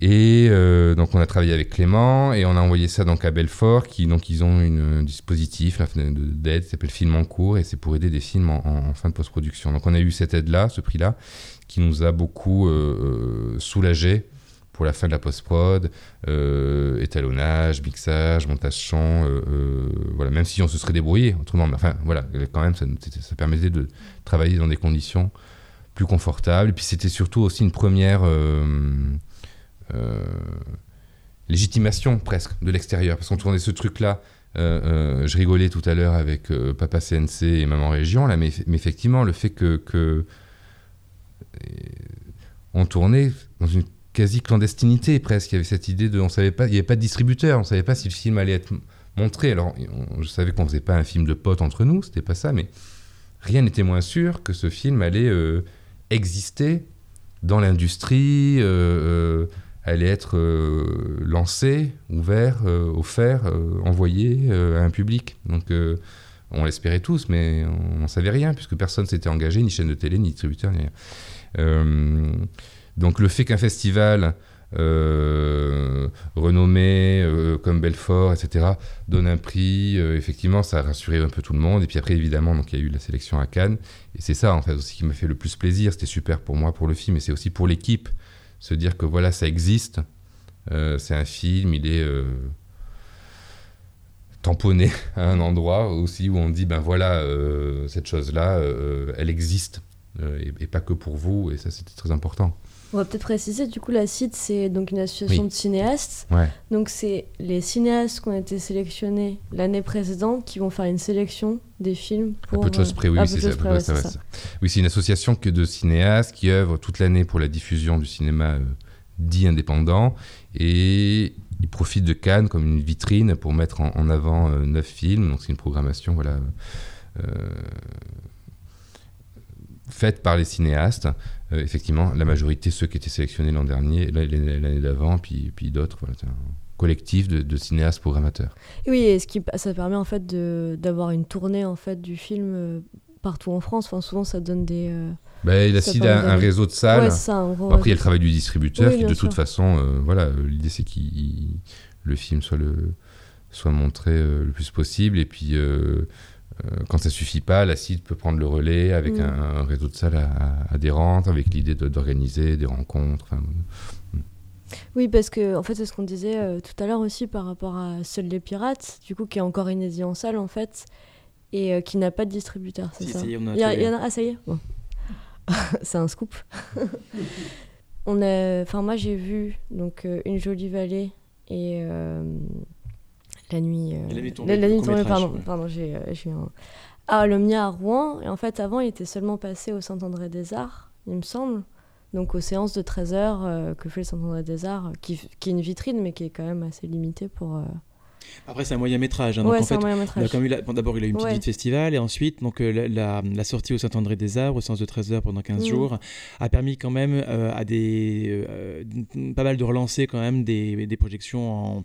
Et euh, donc on a travaillé avec Clément et on a envoyé ça donc à Belfort, qui donc ils ont une- un dispositif là, de- d'aide qui s'appelle Film en cours et c'est pour aider des films en, fin de post-production. Donc on a eu cette aide-là, ce prix-là, qui nous a beaucoup euh, soulagé pour la fin de la post-prod, euh, étalonnage, mixage, montage son, euh, euh, voilà, même si on se serait débrouillé autrement, mais enfin voilà, quand même ça, ça permettait de travailler dans des conditions plus confortables. Et puis c'était surtout aussi une première euh, euh, légitimation presque de l'extérieur, parce qu'on tournait ce truc-là. euh, euh, je rigolais tout à l'heure avec euh, Papa CNC et Maman Région, là, mais, effectivement, le fait que, euh, on tournait dans une quasi-clandestinité presque. Il y avait cette idée de. On savait pas, il n'y avait pas de distributeur, on ne savait pas si le film allait être montré. Alors, je savais qu'on ne faisait pas un film de potes entre nous, c'était pas ça, mais rien n'était moins sûr que ce film allait euh, exister dans l'industrie, euh, euh, allait être euh, lancé, ouvert, euh, offert, euh, envoyé euh, à un public. Donc, on l'espérait tous, mais on n'en savait rien, puisque personne s'était engagé, ni chaîne de télé, ni distributeur, ni rien. Donc le fait qu'un festival renommé comme Belfort, etc., donne un prix, effectivement, ça a rassuré un peu tout le monde. Et puis après, évidemment, il y a eu la sélection à Cannes. Et c'est ça, en fait, aussi qui m'a fait le plus plaisir. C'était super pour moi, pour le film, et c'est aussi pour l'équipe. Se dire que voilà, ça existe. Euh, c'est un film, il est euh, tamponné à un endroit aussi où on dit, ben voilà, euh, cette chose-là, elle existe. et, pas que pour vous, et ça c'était très important.
On va peut-être préciser, du coup, la CID, c'est donc une association
Oui.
de cinéastes.
Ouais.
Donc, c'est les cinéastes qui ont été sélectionnés l'année précédente qui vont faire une sélection des films
À
pour.
peu de choses près, oui, c'est ça,
ouais.
Oui, c'est une association que de cinéastes qui œuvrent toute l'année pour la diffusion du cinéma euh, dit indépendant et ils profitent de Cannes comme une vitrine pour mettre en, en avant euh, neuf films. Donc c'est une programmation voilà, euh, faite par les cinéastes. Euh, effectivement, la majorité, ceux qui étaient sélectionnés l'an dernier, l'année d'avant, puis, puis d'autres. Voilà, c'est un collectif de, de cinéastes programmateurs.
Et oui, et ce qui, ça permet en fait d'avoir une tournée en fait du film euh, partout en France. Enfin, souvent, ça donne des. euh,
Ben, CID
permet
a un
d'aller-
réseau de salles.
Ouais, c'est ça, en gros.
Bon, après, il y a le travail du distributeur
Oui,
qui, de toute façon, euh, voilà, l'idée c'est que le film soit, le, soit montré euh, le plus possible. Et puis, quand ça suffit pas, la CID peut prendre le relais avec
Mm.
un, un réseau de salles adhérentes, avec l'idée de- d'organiser des rencontres. enfin,
Oui, parce que en fait, c'est ce qu'on disait euh, tout à l'heure aussi par rapport à Seuls les pirates, du coup, qui est encore inédit en salle en fait, et euh, qui n'a pas de distributeur, c'est
Si,
ça
ça y est, on a
Il y a-
trouvé.
il y en a- Ah, ça y est Bon. C'est un scoop. on a... Enfin, moi, j'ai vu donc, euh, Une jolie vallée et euh, La nuit... euh,
La nuit tombée,
La, nuit tombée, pardon.
ouais.
pardon j'ai euh, j'ai un... Ah, l'Omnia à Rouen. Et en fait, avant, il était seulement passé au Saint-André des Arts, il me semble. Donc aux séances de 13 heures euh, que fait le Saint-André des Arts, qui, qui est une vitrine, mais qui est quand même assez limitée pour...
Après, c'est un moyen métrage. hein, donc
ouais,
eu bon, D'abord, il a eu une petite
Ouais.
vie de festival et ensuite, donc, la, la- la sortie au Saint-André des Arbres, au sens de 13 heures pendant 15
Mm.
jours, a permis quand même euh, à des, euh, pas mal de relancer quand même des, des projections en,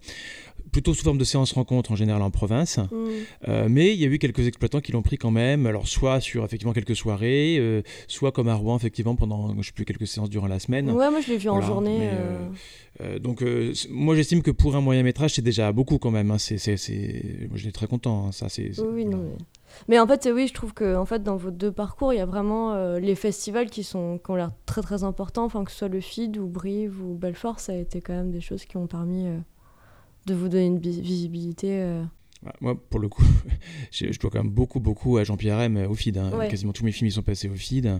plutôt sous forme de séances rencontres en général en province.
Mm.
Euh, mais il y a eu quelques exploitants qui l'ont pris quand même, alors soit sur effectivement quelques soirées, euh, soit comme à Rouen effectivement pendant, je sais plus, quelques séances durant la semaine.
Ouais, moi je l'ai vu en journée.
mais,
euh,
donc, moi, j'estime que pour un moyen métrage, c'est déjà beaucoup quand même. hein. C'est, Moi, j'étais très content. hein. Ça, c'est,
Oui, non, mais... mais en fait, oui, je trouve que en fait, dans vos deux parcours, il y a vraiment euh, les festivals qui, sont, qui ont l'air très très importants, enfin, que ce soit le FID ou Brive ou Belfort, ça a été quand même des choses qui ont permis euh, de vous donner une vi- visibilité. euh.
Moi, pour le coup, je, dois quand même beaucoup, beaucoup à Jean-Pierre M au FID. hein.
Ouais.
Quasiment tous mes films ils sont passés au FID.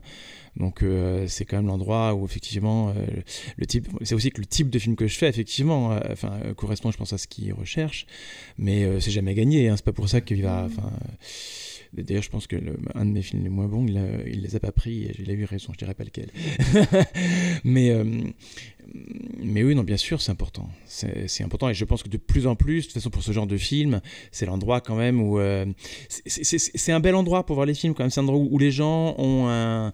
Donc, euh, c'est quand même l'endroit où, effectivement, euh, le type. C'est aussi que le type de film que je fais, effectivement, euh, enfin, correspond, je pense, à ce qu'il recherche. Mais c'est jamais gagné. Hein. C'est pas pour ça qu'il va. Enfin. D'ailleurs, je pense que le- de mes films les moins bons, il, a- les a pas pris. et Il a eu raison, je dirais pas lequel. mais, euh, mais oui, non, bien sûr, c'est important. C'est important. Et je pense que de plus en plus, de toute façon, pour ce genre de film, c'est l'endroit quand même où. euh, c'est- un bel endroit pour voir les films, quand même. C'est un endroit où les gens ont un.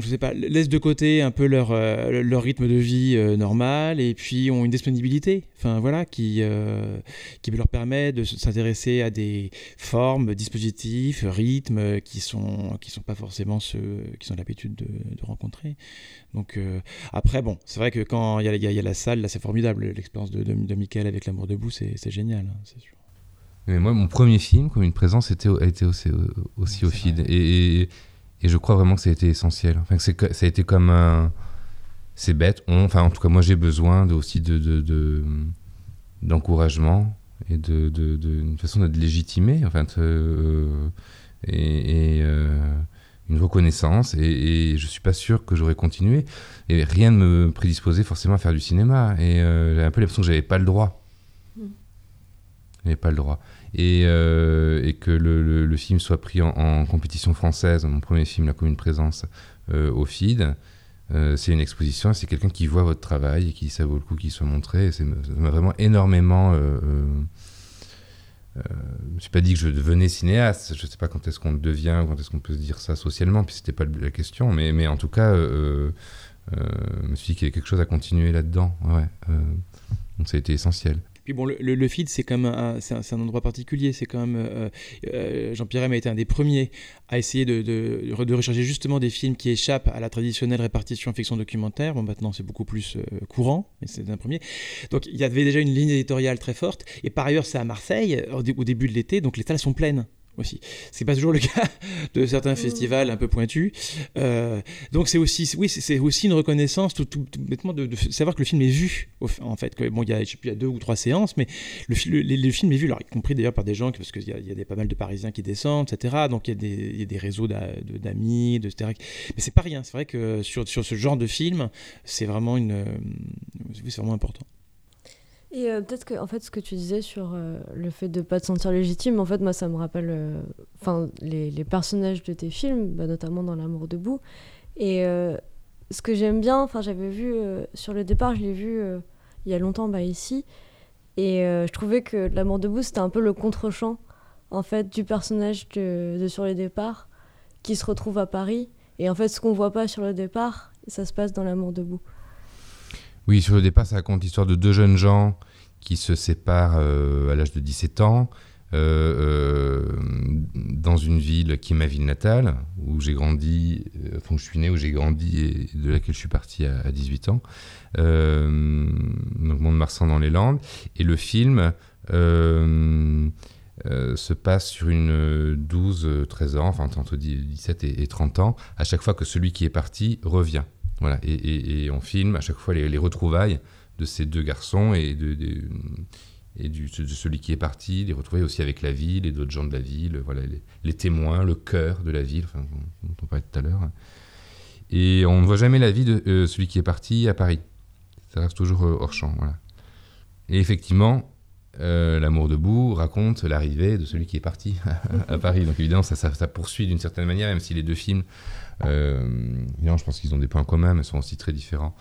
Je sais pas, laissent de côté un peu leur, euh, leur rythme de vie euh, normal et puis ont une disponibilité, enfin voilà, qui, euh, qui leur permet de s'intéresser à des formes, dispositifs, rythmes qui sont qui sont pas forcément ceux qu'ils ont l'habitude de, de rencontrer. Donc après, bon, c'est vrai que quand il y, a- y y la salle, là c'est formidable, l'expérience de, de, de Michael avec L'amour debout, c'est génial, hein, c'est sûr.
Mais moi, mon premier film, comme une présence, était, au- a été aussi, aussi au. Et, et, et je crois vraiment que ça a été essentiel. Enfin, que ça a été comme un. C'est bête. on- enfin, en tout cas, moi, j'ai besoin de, aussi de, de, de- d'encouragement et de, de, de- une façon légitimer. Enfin, de- euh, et. et, euh, une reconnaissance et, et je suis pas sûr que j'aurais continué et rien ne me prédisposait forcément à faire du cinéma et euh, j'avais un peu l'impression que j'avais pas le droit j'avais pas le droit et, euh, et que le, film soit pris en, compétition française, mon premier film, La Commune Présence, euh, au FID, euh, c'est une exposition, c'est quelqu'un qui voit votre travail et qui dit ça vaut le coup qu'il soit montré. Et ça m'a vraiment énormément. Je ne suis pas dit que je devenais cinéaste, je ne sais pas quand est-ce qu'on devient, quand est-ce qu'on peut se dire ça socialement, puis c'était pas la question, mais, en tout cas, je me suis dit qu'il y avait quelque chose à continuer là-dedans. Ouais, donc ça a été essentiel.
Puis bon, le, feed, c'est un, c'est un, endroit particulier. C'est quand même euh, euh, Jean-Pierre a été un des premiers à essayer de, de, de rechercher justement des films qui échappent à la traditionnelle répartition fiction documentaire. Bon, maintenant c'est beaucoup plus euh, courant, mais c'est un premier. Donc il y avait déjà une ligne éditoriale très forte. Et par ailleurs, c'est à Marseille au début de l'été, donc les salles sont pleines. Aussi. C'est pas toujours le cas de certains festivals un peu pointus. Euh, donc c'est aussi, oui, c'est aussi une reconnaissance tout, tout, bêtement de, savoir que le film est vu. En fait, que, bon, il y a, je sais plus, il y a deux ou trois séances, mais le, le, film est vu, alors, y compris d'ailleurs par des gens, parce qu'il y a, il y a des, pas mal de Parisiens qui descendent, etc. Donc il y a des, il y a des réseaux d'amis, de, etc. Mais c'est pas rien. C'est vrai que sur, sur ce genre de film, c'est vraiment une, c'est vraiment important.
Et euh, peut-être que en fait ce que tu disais sur euh, le fait de pas te sentir légitime, en fait moi ça me rappelle euh, les, personnages de tes films, bah, notamment dans L'amour debout. Et ce que j'aime bien, j'avais vu sur le départ, je l'ai vu il y a longtemps bah, ici, et je trouvais que L'amour debout c'était un peu le contre-champ en fait du personnage de, sur le départ qui se retrouve à Paris. Et en fait ce qu'on voit pas sur le départ, ça se passe dans L'amour debout.
Oui, sur le départ, ça raconte l'histoire de deux jeunes gens qui se séparent euh, à l'âge de 17 ans euh, euh, dans une ville qui est ma ville natale, où j'ai grandi, enfin où je suis né, où j'ai grandi et de laquelle je suis parti à, 18 ans, donc Mont-de-Marsan dans les Landes. Et le film se passe sur une 12-13 ans, enfin entre 17 et 30 ans, à chaque fois que celui qui est parti revient. Et, on filme à chaque fois les, retrouvailles de ces deux garçons et de, celui qui est parti, les retrouvailles aussi avec la ville et d'autres gens de la ville, voilà, les, témoins, le cœur de la ville, dont on parlait tout à l'heure. Et on ne voit jamais la vie de euh, celui qui est parti à Paris. Ça reste toujours euh, hors champ. Et effectivement, euh, L'amour debout raconte l'arrivée de celui qui est parti à, Paris. Donc évidemment, ça, poursuit d'une certaine manière, même si les deux films euh, je pense qu'ils ont des points communs, mais sont aussi très différents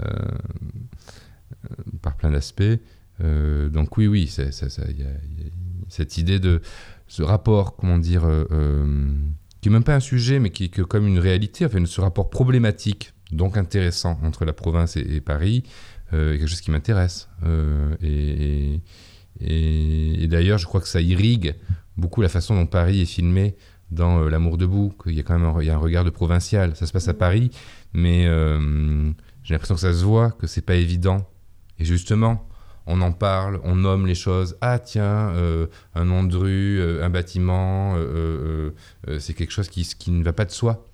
euh, euh, par plein d'aspects. donc oui, oui, il y, a cette idée de ce rapport, comment dire, qui n'est même pas un sujet, mais qui est comme une réalité, enfin, ce rapport problématique, donc intéressant entre la province et, Paris, est quelque chose qui m'intéresse. et, et d'ailleurs, je crois que ça irrigue beaucoup la façon dont Paris est filmé dans euh, L'amour debout, qu'il y a quand même un, il y a un regard de provincial. Ça se passe à Paris, mais euh, j'ai l'impression que ça se voit, que c'est pas évident. Et justement, on en parle, on nomme les choses. Ah tiens, euh, un nom de rue, un bâtiment, c'est quelque chose qui, qui, ne va pas de soi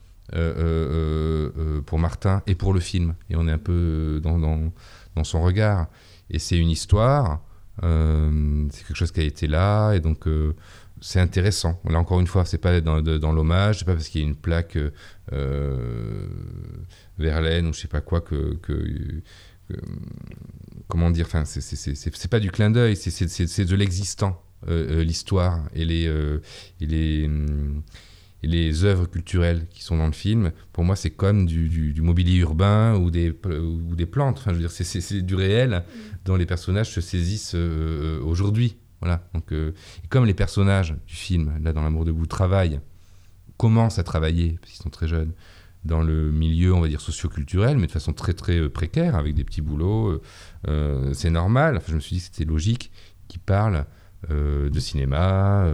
pour Martin et pour le film. Et on est un peu dans, dans, dans son regard. Et c'est une histoire, c'est quelque chose qui a été là, et donc c'est intéressant. Là encore une fois, c'est pas dans, l'hommage, c'est pas parce qu'il y a une plaque euh, Verlaine ou je sais pas quoi que, comment dire. Enfin, c'est pas du clin d'œil, c'est de l'existant, euh, euh, l'histoire et les les les œuvres culturelles qui sont dans le film, pour moi, c'est comme du, mobilier urbain ou des, ou des plantes. Enfin, je veux dire, c'est du réel dont les personnages se saisissent aujourd'hui. Voilà. Donc, euh, comme les personnages du film, là dans L'amour debout, travaillent, commencent à travailler, parce qu'ils sont très jeunes, dans le milieu, on va dire, socioculturel, mais de façon très très euh, précaire, avec des petits boulots, euh, c'est normal. Enfin, je me suis dit que c'était logique qu'ils parlent de cinéma,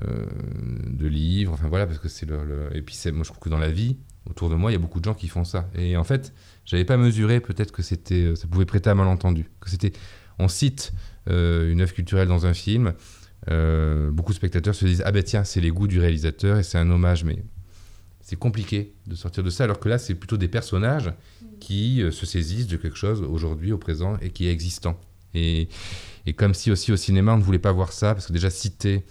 de livres, enfin voilà, parce que c'est le, Et puis, moi je trouve que dans la vie, autour de moi, il y a beaucoup de gens qui font ça. Et en fait, j'avais pas mesuré peut-être que c'était, ça pouvait prêter à malentendu, que c'était, on cite euh, une œuvre culturelle dans un film, euh, beaucoup de spectateurs se disent Ah ben tiens, c'est les goûts du réalisateur et c'est un hommage, mais c'est compliqué de sortir de ça, alors que là, c'est plutôt des personnages qui euh, se saisissent de quelque chose aujourd'hui, au présent, et qui est existant. Et, et, comme si aussi au cinéma, on ne voulait pas voir ça, parce que déjà citer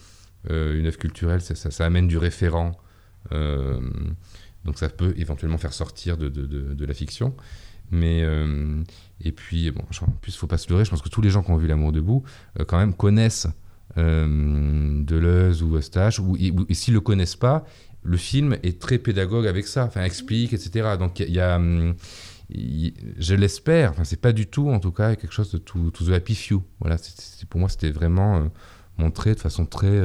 une œuvre culturelle, ça, amène du référent. donc ça peut éventuellement faire sortir de, la fiction. Mais, et puis, bon, en plus, il faut pas se leurrer, je pense que tous les gens qui ont vu L'amour debout, euh, quand même, connaissent euh, Deleuze ou Eustache, ou, et, s'ils ne le connaissent pas, le film est très pédagogue avec ça, enfin, explique, etc. Donc, il y, a. Je l'espère, enfin, c'est pas du tout, en tout cas, quelque chose de tout, the happy few. Voilà, pour moi, c'était vraiment euh, montré de façon très.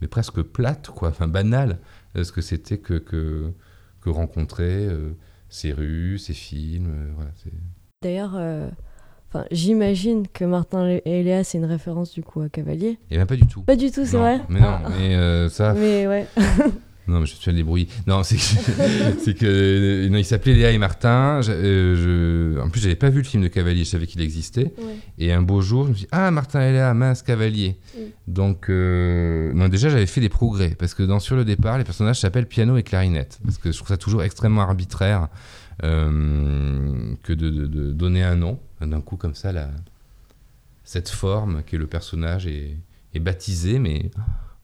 mais presque plate, quoi, enfin, banale, ce que c'était que, que, que rencontrer ces rues, ces films. voilà.
D'ailleurs, euh, enfin, j'imagine que Martin et Léa, c'est une référence du coup à Cavalier.
Et bien pas du tout.
Pas du tout, c'est vrai
Mais non, mais euh, ça.
Mais ouais.
Non, mais je me suis débrouillé. Non, c'est que, que non, il s'appelait Léa et Martin. Je- euh, je- en plus, j'avais pas vu le film de Cavalier, je savais qu'il existait.
Ouais.
Et un beau jour, je me suis dit, ah, Martin et Léa, mince, Cavalier.
Mm.
Donc, euh, non, déjà, j'avais fait des progrès. Parce que dans Sur le départ, les personnages s'appellent piano et clarinette. Parce que je trouve ça toujours extrêmement arbitraire euh, que de, de- de donner un nom, d'un coup, comme ça, la, cette forme que le personnage est, est baptisé, mais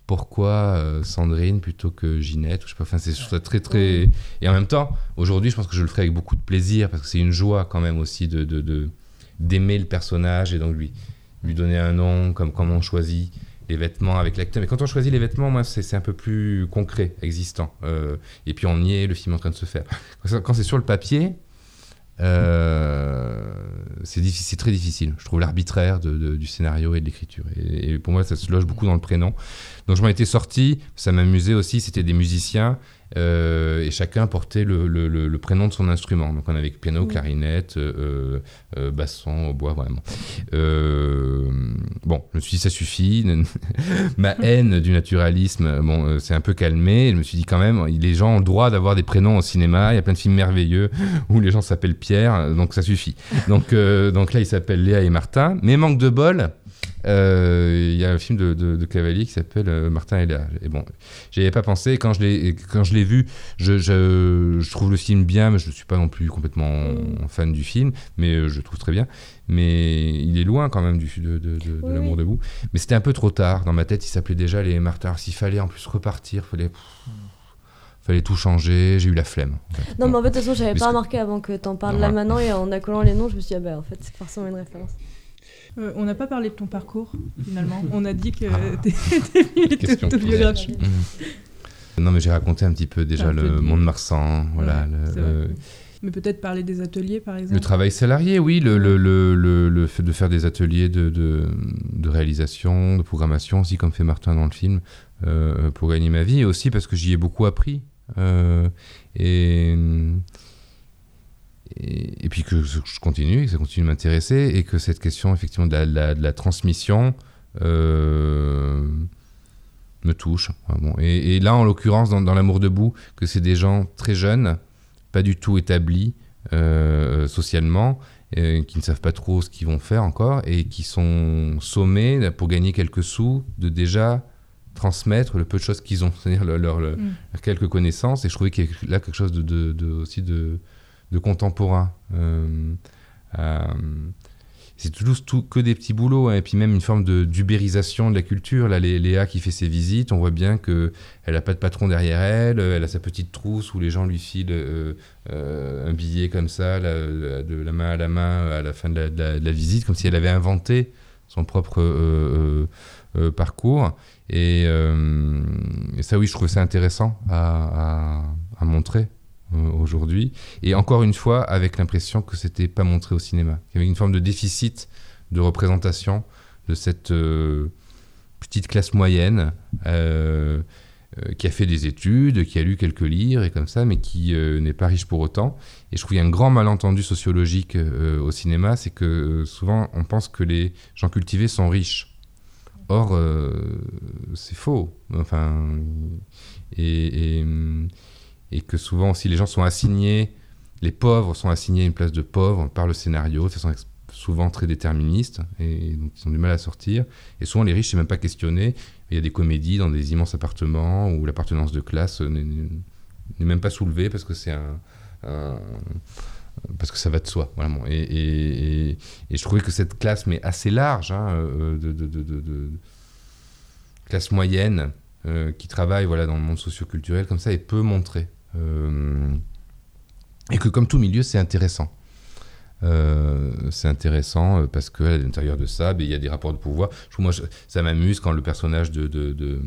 pourquoi euh, Sandrine plutôt que Ginette ou je sais pas, enfin, c'est ça très très et en même temps aujourd'hui je pense que je le ferai avec beaucoup de plaisir parce que c'est une joie quand même aussi de de- de- d'aimer le personnage et donc lui lui donner un nom comme comment on choisit les vêtements avec l'acteur. Mais quand on choisit les vêtements moi c'est un peu plus concret existant Euh, et puis on y est le film est en train de se faire. Quand c'est- sur le papier c'est difficile, c'est très difficile. Je trouve l'arbitraire du scénario et de l'écriture. Et, et pour moi, ça se loge beaucoup dans le prénom. Donc je m'en étais sorti. Ça m'amusait aussi. C'était des musiciens euh, et chacun portait le, le- le- le prénom de son instrument. Donc on avait piano, clarinette, euh, euh, basson, bois, vraiment. Bon, je me suis dit ça suffit. Ma haine du naturalisme, bon, c'est un peu calmé. Je me suis dit quand même, les gens ont le droit d'avoir des prénoms au cinéma. Il y a plein de films merveilleux où les gens s'appellent Pierre, donc ça suffit. Donc, donc là, il s'appelle Léa et Martin. Mais manque de bol, il y a un film de, de, de Cavalier qui s'appelle euh, Martin et Léa. Et bon, j'y avais pas pensé. Quand je l'ai, quand je l'ai vu, je, je, je trouve le film bien, mais je ne suis pas non plus complètement fan du film, mais euh, je le trouve très bien. Mais il est loin quand même du, de, de, de, de
Oui,
l'amour debout. Mais c'était un peu trop tard. Dans ma tête, il s'appelait déjà les Martin. Alors, S'il fallait en plus repartir, fallait. Fallait tout changer, j'ai eu la flemme. en fait.
Non, mais en fait, de toute façon, j'avais pas
que-
remarqué avant que t'en parles
Non,
là maintenant, et en accolant les noms, je me suis dit, ah bah en fait, c'est forcément une référence.
Euh, on n'a pas parlé de ton parcours, finalement. On a dit que
Ah.
de autobiographie.
Mhm. Non, mais j'ai raconté un petit peu déjà
peu
le
de-
monde marsan, voilà,
Ouais,
le,
c'est vrai. Mais peut-être parler des ateliers, par exemple.
le travail salarié, oui, le, le, le, le, le fait de faire des ateliers de, de, de réalisation, de programmation aussi, comme fait Martin dans le film, euh, pour gagner ma vie, et aussi parce que j'y ai beaucoup appris. euh, et, et, et puis que je continue, que ça continue de m'intéresser, et que cette question effectivement de la, de la- de la transmission euh, me touche. Bon. Et, et là, en l'occurrence, dans, dans L'amour debout, que c'est des gens très jeunes, pas du tout établis euh, socialement, euh, qui ne savent pas trop ce qu'ils vont faire encore, et qui sont sommés, pour gagner quelques sous, de déjà transmettre le peu de choses qu'ils ont, c'est-à-dire leur, leur- leur-
Mm.
leurs quelques connaissances. Et je trouvais qu'il y avait là quelque chose de, de- de- aussi de, de contemporain. Euh, euh, c'est toujours tout, que des petits boulots, hein, et puis même une forme d'ubérisation de la culture. Là, Lé- Léa qui fait ses visites, on voit bien que elle a pas de patron derrière elle, euh, elle a sa petite trousse où les gens lui filent un billet comme ça, de la main à la main à la fin de la, visite, comme si elle avait inventé son propre parcours. Et, ça, oui, je trouve ça intéressant à, montrer aujourd'hui. Et encore une fois, avec l'impression que c'était pas montré au cinéma. Il y avait une forme de déficit de représentation de cette euh, petite classe moyenne euh, euh, qui a fait des études, qui a lu quelques livres et comme ça, mais qui euh, n'est pas riche pour autant. Et je trouve qu'il y a un grand malentendu sociologique euh, au cinéma, c'est que euh, souvent on pense que les gens cultivés sont riches. Or, euh, c'est faux. Enfin, et, et, et que souvent aussi les gens sont assignés, les pauvres sont assignés à une place de pauvre par le scénario, de façon souvent très déterministe, et donc ils ont du mal à sortir. Et souvent les riches, c'est même pas questionné. Il y a des comédies dans des immenses appartements où l'appartenance de classe n'est même pas soulevée parce que c'est un, parce que ça va de soi. Voilà, et, je trouvais que cette classe, mais assez large, hein, euh, de- classe moyenne, euh, qui travaille voilà, dans le monde socioculturel comme ça, est peu montrée. Euh, et que comme tout milieu, c'est intéressant. Euh, c'est intéressant euh, parce qu'à l'intérieur de ça, ben, il y a des rapports de pouvoir. Moi, ça m'amuse quand le personnage de, de,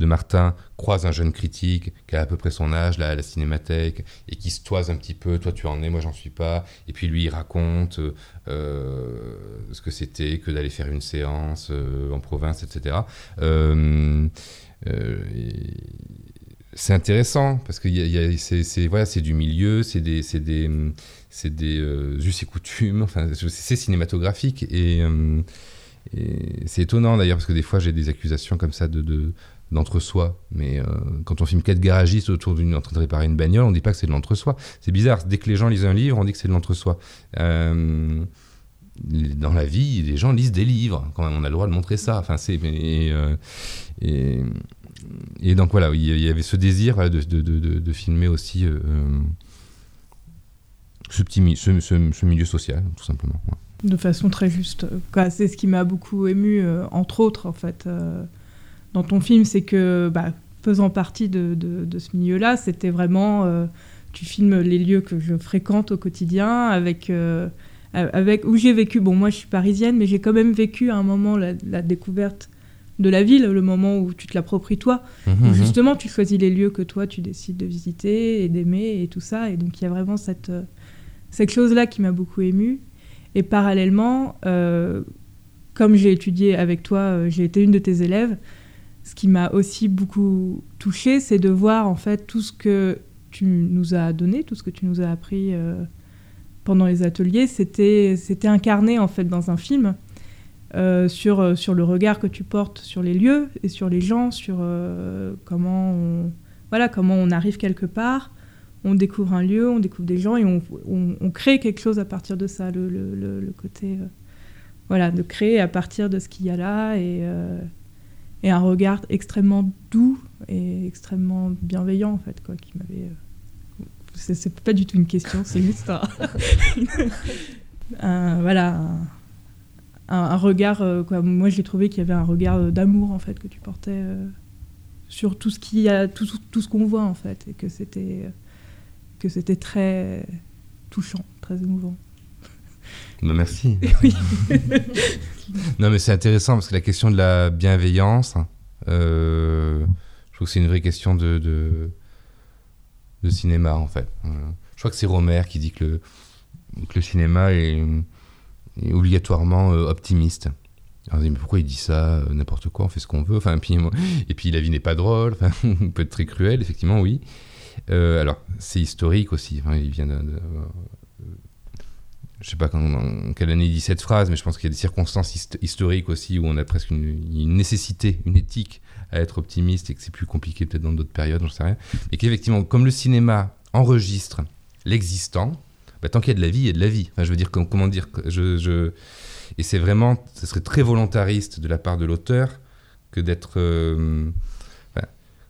Martin croise un jeune critique qui a à peu près son âge à la cinémathèque et qui se toise un petit peu. Toi, tu en es, moi, j'en suis pas. Et puis lui, il raconte ce que c'était que d'aller faire une séance en province, etc. Et c'est intéressant parce que c'est du milieu, c'est des, des, des euh, us et coutumes, c'est cinématographique et, euh, et c'est étonnant d'ailleurs parce que des fois j'ai des accusations comme ça de, de, d'entre-soi. Mais euh, quand on filme quatre garagistes autour d'une en train de réparer une bagnole, on dit pas que c'est de l'entre-soi. C'est bizarre. Dès que les gens lisent un livre, on dit que c'est de l'entre-soi. Dans la vie, les gens lisent des livres. Quand on a le droit de montrer ça. Enfin, c'est et donc voilà, il y avait ce désir de, filmer aussi euh, ce, petit, ce, ce, milieu social, tout simplement.
De façon très juste. C'est ce qui m'a beaucoup ému, euh, entre autres, en fait, euh, dans ton film, c'est que, bah, faisant partie de, ce milieu-là, c'était vraiment. Euh, tu filmes les lieux que je fréquente au quotidien, avec. avec où j'ai vécu, bon moi je suis parisienne, mais j'ai quand même vécu à un moment la découverte de la ville, le moment où tu te l'appropries toi, mmh, où justement tu choisis les lieux que toi tu décides de visiter et d'aimer et tout ça. Et donc il y a vraiment cette, cette chose-là qui m'a beaucoup émue. Et parallèlement, euh, comme j'ai étudié avec toi, euh, j'ai été une de tes élèves, ce qui m'a aussi beaucoup touchée, c'est de voir en fait tout ce que tu nous as donné, tout ce que tu nous as appris euh, pendant les ateliers, c'était incarné en fait dans un film. Euh, sur, euh, sur le regard que tu portes sur les lieux et sur les gens, sur euh, comment, on, voilà, comment on arrive quelque part, on découvre un lieu, on découvre des gens et on, on, crée quelque chose à partir de ça, le, le, côté voilà, de créer à partir de ce qu'il y a là et, et, un regard extrêmement doux et extrêmement bienveillant en fait, quoi, qui m'avait... c'est pas du tout une question, c'est juste voilà, un, un regard, euh, quoi. moi j'ai trouvé qu'il y avait un regard d'amour en fait que tu portais euh, sur tout ce qui a, tout, tout ce qu'on voit en fait, et que c'était que c'était très touchant, très émouvant.
Non, merci. Oui. non mais c'est intéressant parce que la question de la bienveillance, euh, je trouve que c'est une vraie question de, de, de cinéma en fait. Je crois que c'est Romer qui dit que le, que le cinéma est obligatoirement euh, optimiste. Alors, mais pourquoi il dit ça euh, N'importe quoi, on fait ce qu'on veut. Enfin, puis, et puis la vie n'est pas drôle, enfin, peut être très cruelle, effectivement, oui. Euh, alors, c'est historique aussi. Enfin, il vient je sais pas quand, en quelle année il dit cette phrase, mais je pense qu'il y a des circonstances hist historiques aussi où on a presque une, une, nécessité, une éthique à être optimiste et que c'est plus compliqué peut-être dans d'autres périodes, j'en sais rien. Et qu'effectivement, comme le cinéma enregistre l'existant, bah, tant qu'il y a de la vie, il y a de la vie. Enfin, je veux dire, comment dire. Et c'est vraiment, ce serait très volontariste de la part de l'auteur que d'être, euh,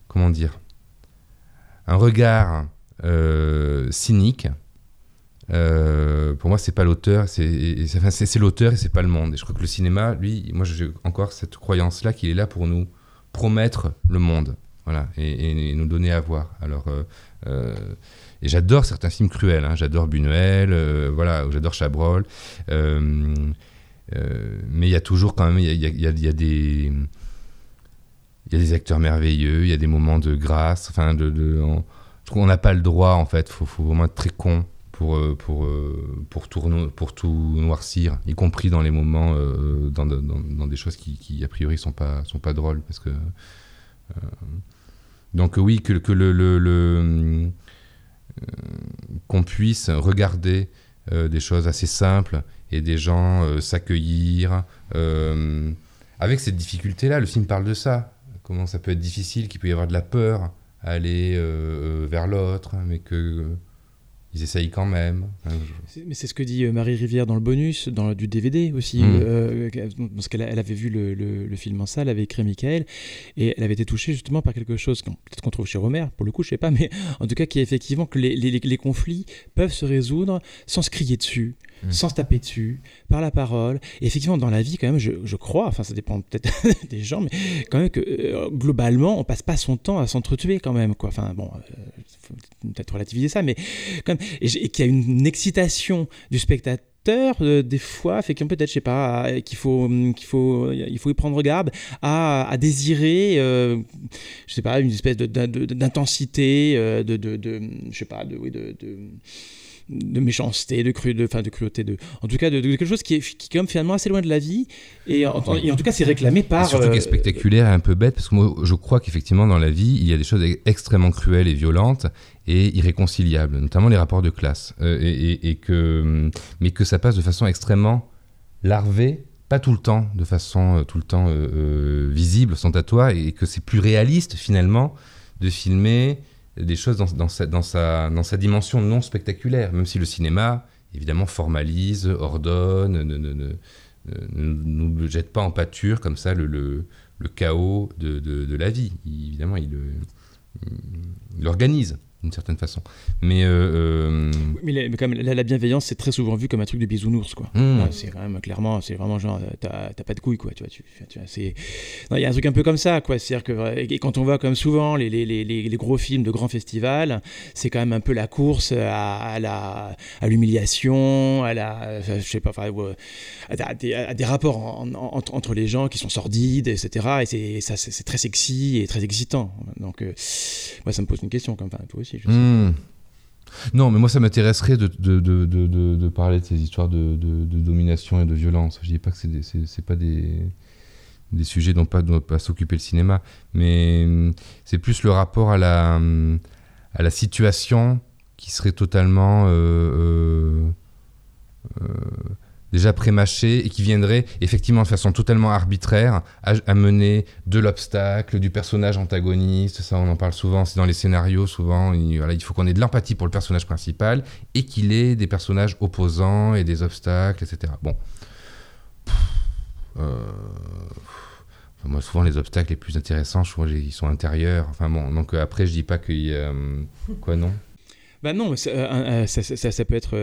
comment dire, un regard euh, cynique. Euh, pour moi, c'est pas l'auteur, c'est enfin, l'auteur et c'est pas le monde. Et je crois que le cinéma, lui, moi, j'ai encore cette croyance-là qu'il est là pour nous promettre le monde, voilà, et, nous donner à voir. Alors. Et j'adore certains films cruels. Hein. J'adore Buñuel, euh, voilà, j'adore Chabrol. Euh, euh, mais il y a toujours quand même, il y a, des, il y a des acteurs merveilleux, il y a des moments de grâce. Enfin, de, on, je trouve qu'on n'a pas le droit en fait. Faut, faut vraiment être très con pour pour pour tout, pour tout noircir, y compris dans les moments, euh, dans, dans, des choses qui, a priori sont pas sont pas drôles parce que euh, donc oui que, le qu'on puisse regarder euh, des choses assez simples et des gens euh, s'accueillir. Euh, avec cette difficulté-là, le film parle de ça. Comment ça peut être difficile, qu'il peut y avoir de la peur à aller vers l'autre, mais que ils essayent quand même.
Mais c'est ce que dit Marie Rivière dans le bonus, dans du DVD aussi, mmh. euh, parce qu'elle elle avait vu le, le, le, film en salle, avait écrit Michael, et elle avait été touchée justement par quelque chose, peut-être qu'on trouve chez Romer, pour le coup, je sais pas, mais en tout cas, qui est effectivement que les, les, les conflits peuvent se résoudre sans se crier dessus, mmh. sans se taper dessus, par la parole. Et effectivement, dans la vie, quand même, je, je crois, enfin, ça dépend peut-être des gens, mais quand même que euh, globalement, on passe pas son temps à s'entretuer quand même, quoi. Enfin, bon, euh, peut-être relativiser ça, mais quand même, et, qu'il y a une, excitation du spectateur euh, des fois fait qu'on peut-être je sais pas qu'il faut qu'il faut il faut y prendre garde à, désirer euh, je sais pas une espèce d'intensité de, de, de, de, je sais pas de de méchanceté, de, cru, de, fin, de cruauté, de, en tout cas de, de quelque chose qui est, qui est quand même finalement assez loin de la vie. Et en, et en tout cas, c'est réclamé par.
Et surtout euh... qui est spectaculaire et un peu bête, parce que moi, je crois qu'effectivement, dans la vie, il y a des choses extrêmement cruelles et violentes et irréconciliables, notamment les rapports de classe. Euh, et, que, mais que ça passe de façon extrêmement larvée pas tout le temps, de façon tout le temps visible, sans toi, et que c'est plus réaliste finalement de filmer des choses dans, sa, dimension non spectaculaire, même si le cinéma, évidemment, formalise, ordonne, ne, ne, ne, nous jette pas en pâture comme ça le, chaos de, de, de, la vie. évidemment, il, il l'organise d'une certaine façon. Mais, euh, euh,
mais, la, quand même, la, bienveillance, c'est très souvent vu comme un truc de bisounours, quoi. Mmh. c'est quand même clairement, c'est vraiment genre, euh, t'as pas de couilles, quoi. Tu vois, tu, tu c'est, il y a un truc un peu comme ça, quoi. C'est-à-dire que et quand on voit comme souvent les, les, les, les, gros films de grands festivals, c'est quand même un peu la course à, la, à l'humiliation, à la, je sais pas, enfin, à, des, à, des, rapports entre les gens qui sont sordides, etc. Et c'est ça, c'est très sexy et très excitant. Donc, moi, ça me pose une question, comme, enfin, toi aussi.
Hmm. Non, mais moi, ça m'intéresserait de, de, de, de, parler de ces histoires de, domination et de violence. Je dis pas que c'est, c'est, pas des, des sujets dont pas doit pas s'occuper le cinéma, mais hmm, c'est plus le rapport à la, hmm, à la situation qui serait totalement euh, euh, euh, déjà prémâché et qui viendrait effectivement de façon totalement arbitraire à, mener de l'obstacle, du personnage antagoniste, ça on en parle souvent, c'est dans les scénarios souvent, il, faut qu'on ait de l'empathie pour le personnage principal et qu'il ait des personnages opposants et des obstacles, etc. Bon. Euh, moi, souvent, les obstacles les plus intéressants, je trouve, ils sont intérieurs. Enfin bon, donc euh, après, je dis pas qu'il y a... Euh, quoi, non?
Bah non, ça, ça, ça, peut être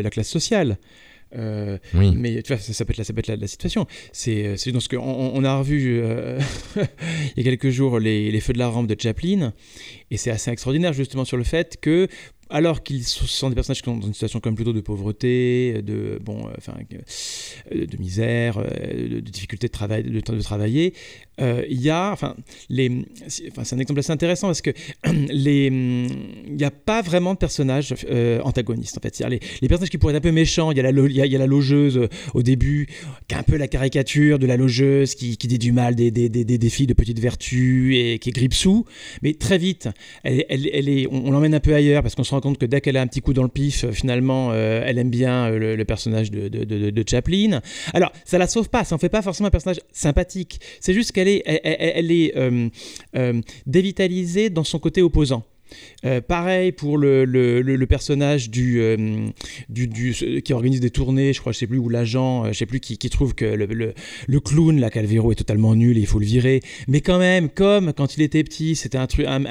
la classe sociale. Euh, oui. Mais tu vois, ça, peut être la, ça peut être la, situation. C'est euh, dans ce qu'on on a revu euh, il y a quelques jours les, les, Feux de la rampe de Chaplin, et c'est assez extraordinaire justement sur le fait que alors qu'ils sont des personnages qui sont dans une situation comme plutôt de pauvreté, de bon, enfin, de misère, de, difficulté de travail, de, de travailler, il y a, enfin, les, enfin, c'est un exemple assez intéressant parce que les, il n'y a pas vraiment de personnages antagonistes en fait. Les, les, personnages qui pourraient être un peu méchants, il y a il y a, la logeuse au début, qui est un peu la caricature de la logeuse qui, qui dit du mal des, des, des, des, filles de petite vertu et qui est grippe sous, mais très vite, elle, elle, elle est, on, l'emmène un peu ailleurs parce qu'on se rend compte que dès qu'elle a un petit coup dans le pif, euh, finalement, euh, elle aime bien euh, le, personnage de, de, Chaplin. Alors, ça la sauve pas, ça en fait pas forcément un personnage sympathique. C'est juste qu'elle elle, est dévitalisée dans son côté opposant. Euh, pareil pour le, personnage du, euh, qui organise des tournées, je crois, je sais plus, ou l'agent, euh, je sais plus, qui, trouve que le, clown, la Calvero, est totalement nul et il faut le virer. Mais quand même, comme quand il était petit, c'était un clown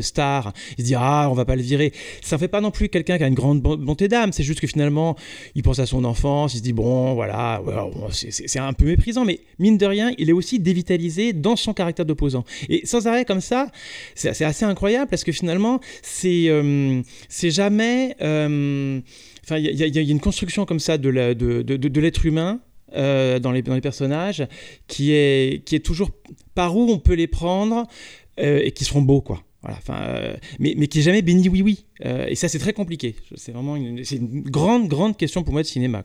star, il se dit ah, on va pas le virer. Ça ne fait pas non plus quelqu'un qui a une grande bonté d'âme, c'est juste que finalement, il pense à son enfance, il se dit bon, voilà, c'est un peu méprisant, mais mine de rien, il est aussi dévitalisé dans son caractère d'opposant. Et sans arrêt comme ça, c'est assez incroyable parce que finalement, c'est euh, jamais. Euh, enfin, il y, a une construction comme ça de l'être humain euh, dans, les, personnages qui est, toujours par où on peut les prendre et qui seront beaux, quoi. Voilà, enfin, mais, qui est jamais béni oui oui. et ça, c'est très compliqué. C'est vraiment une, grande, grande question pour moi de cinéma.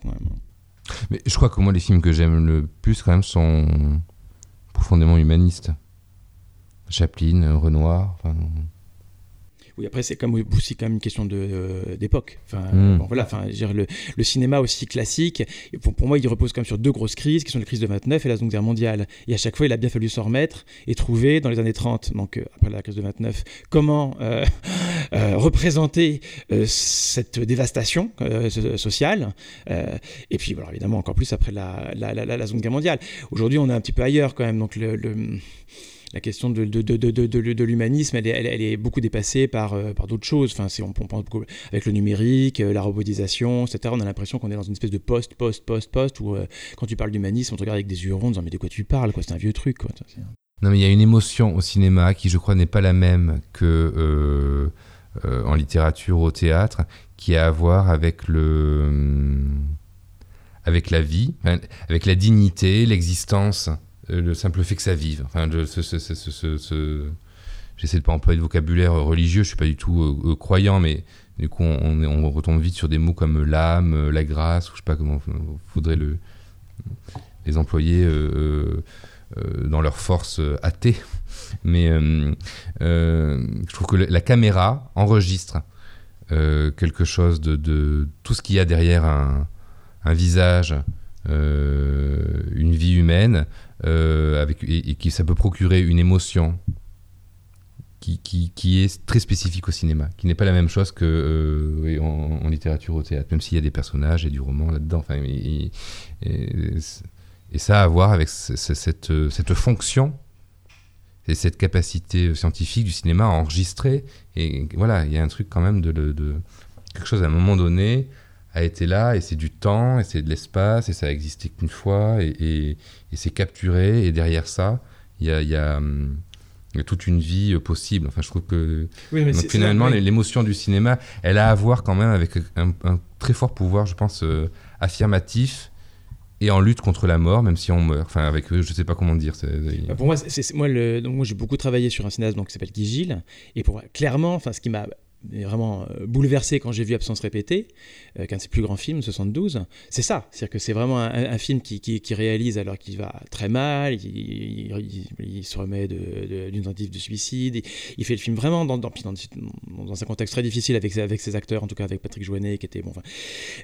Mais je crois que moi, les films que j'aime le plus, quand même, sont profondément humanistes. Chaplin, Renoir.
Oui, après, c'est comme aussi quand même une question euh, d'époque. Enfin, hmm. bon, voilà, enfin, le, le, cinéma aussi classique, pour, pour, moi, il repose quand même sur deux grosses crises, qui sont la crise de 29 et la Seconde Guerre mondiale. Et à chaque fois, il a bien fallu s'en remettre et trouver, dans les années 30, donc euh, après la crise de 29, comment euh, représenter cette dévastation sociale. et puis, voilà, évidemment, encore plus après la, la, la, la Seconde Guerre mondiale. Aujourd'hui, on est un petit peu ailleurs quand même. Donc, le, le la question de, de, de, de l'humanisme, elle, elle, est beaucoup dépassée par, euh, par d'autres choses. Enfin, on, avec le numérique, euh, la robotisation, etc. On a l'impression qu'on est dans une espèce de post, post, post, post, où euh, quand tu parles d'humanisme, on te regarde avec des yeux ronds en disant mais de quoi tu parles quoi? C'est un vieux truc.
Non, mais il y a une émotion au cinéma qui, je crois, n'est pas la même que en littérature au théâtre, qui a à voir avec le avec la vie, avec la dignité, l'existence euh, le simple fait que ça vive. Enfin, j'essaie de pas employer de vocabulaire religieux, je suis pas du tout euh, euh, croyant, mais du coup, on, retombe vite sur des mots comme l'âme, la grâce, ou je sais pas comment faudrait le, les employer dans leur force athée. Mais je trouve que la caméra enregistre quelque chose de, tout ce qu'il y a derrière un visage une vie humaine, avec, et, qui ça peut procurer une émotion qui, qui, qui, est très spécifique au cinéma, qui n'est pas la même chose que en, littérature au théâtre, même s'il y a des personnages et du roman là-dedans. Enfin, et, et, ça a à voir avec cette, cette fonction et cette capacité scientifique du cinéma à enregistrer. Et voilà, il y a un truc quand même de, quelque chose à un moment donné a été là et c'est du temps et c'est de l'espace et ça a existé qu'une fois et, et, c'est capturé et derrière ça il y a, y, a, hum, y a, toute une vie possible. Enfin, je trouve que donc, finalement l'émotion du cinéma, elle a à voir quand même avec un, très fort pouvoir, je pense, euh, affirmatif et en lutte contre la mort, même si on meurt. Enfin, avec eux, je sais pas comment dire.
Bah, pour moi, c'est moi, le, donc moi j'ai beaucoup travaillé sur un cinéaste donc, qui s'appelle Guy Gilles, et pour clairement, enfin, ce qui m'a vraiment euh, bouleversé quand j'ai vu Absence répétée, euh, qu'un de ses plus grands films, 72. C'est ça, c'est-à-dire que c'est vraiment un, film qui, qui, réalise alors qu'il va très mal, il, se remet d'une tentative de suicide, il fait le film vraiment dans, dans, un contexte très difficile avec, avec ses acteurs, en tout cas avec Patrick Joannet qui était bon.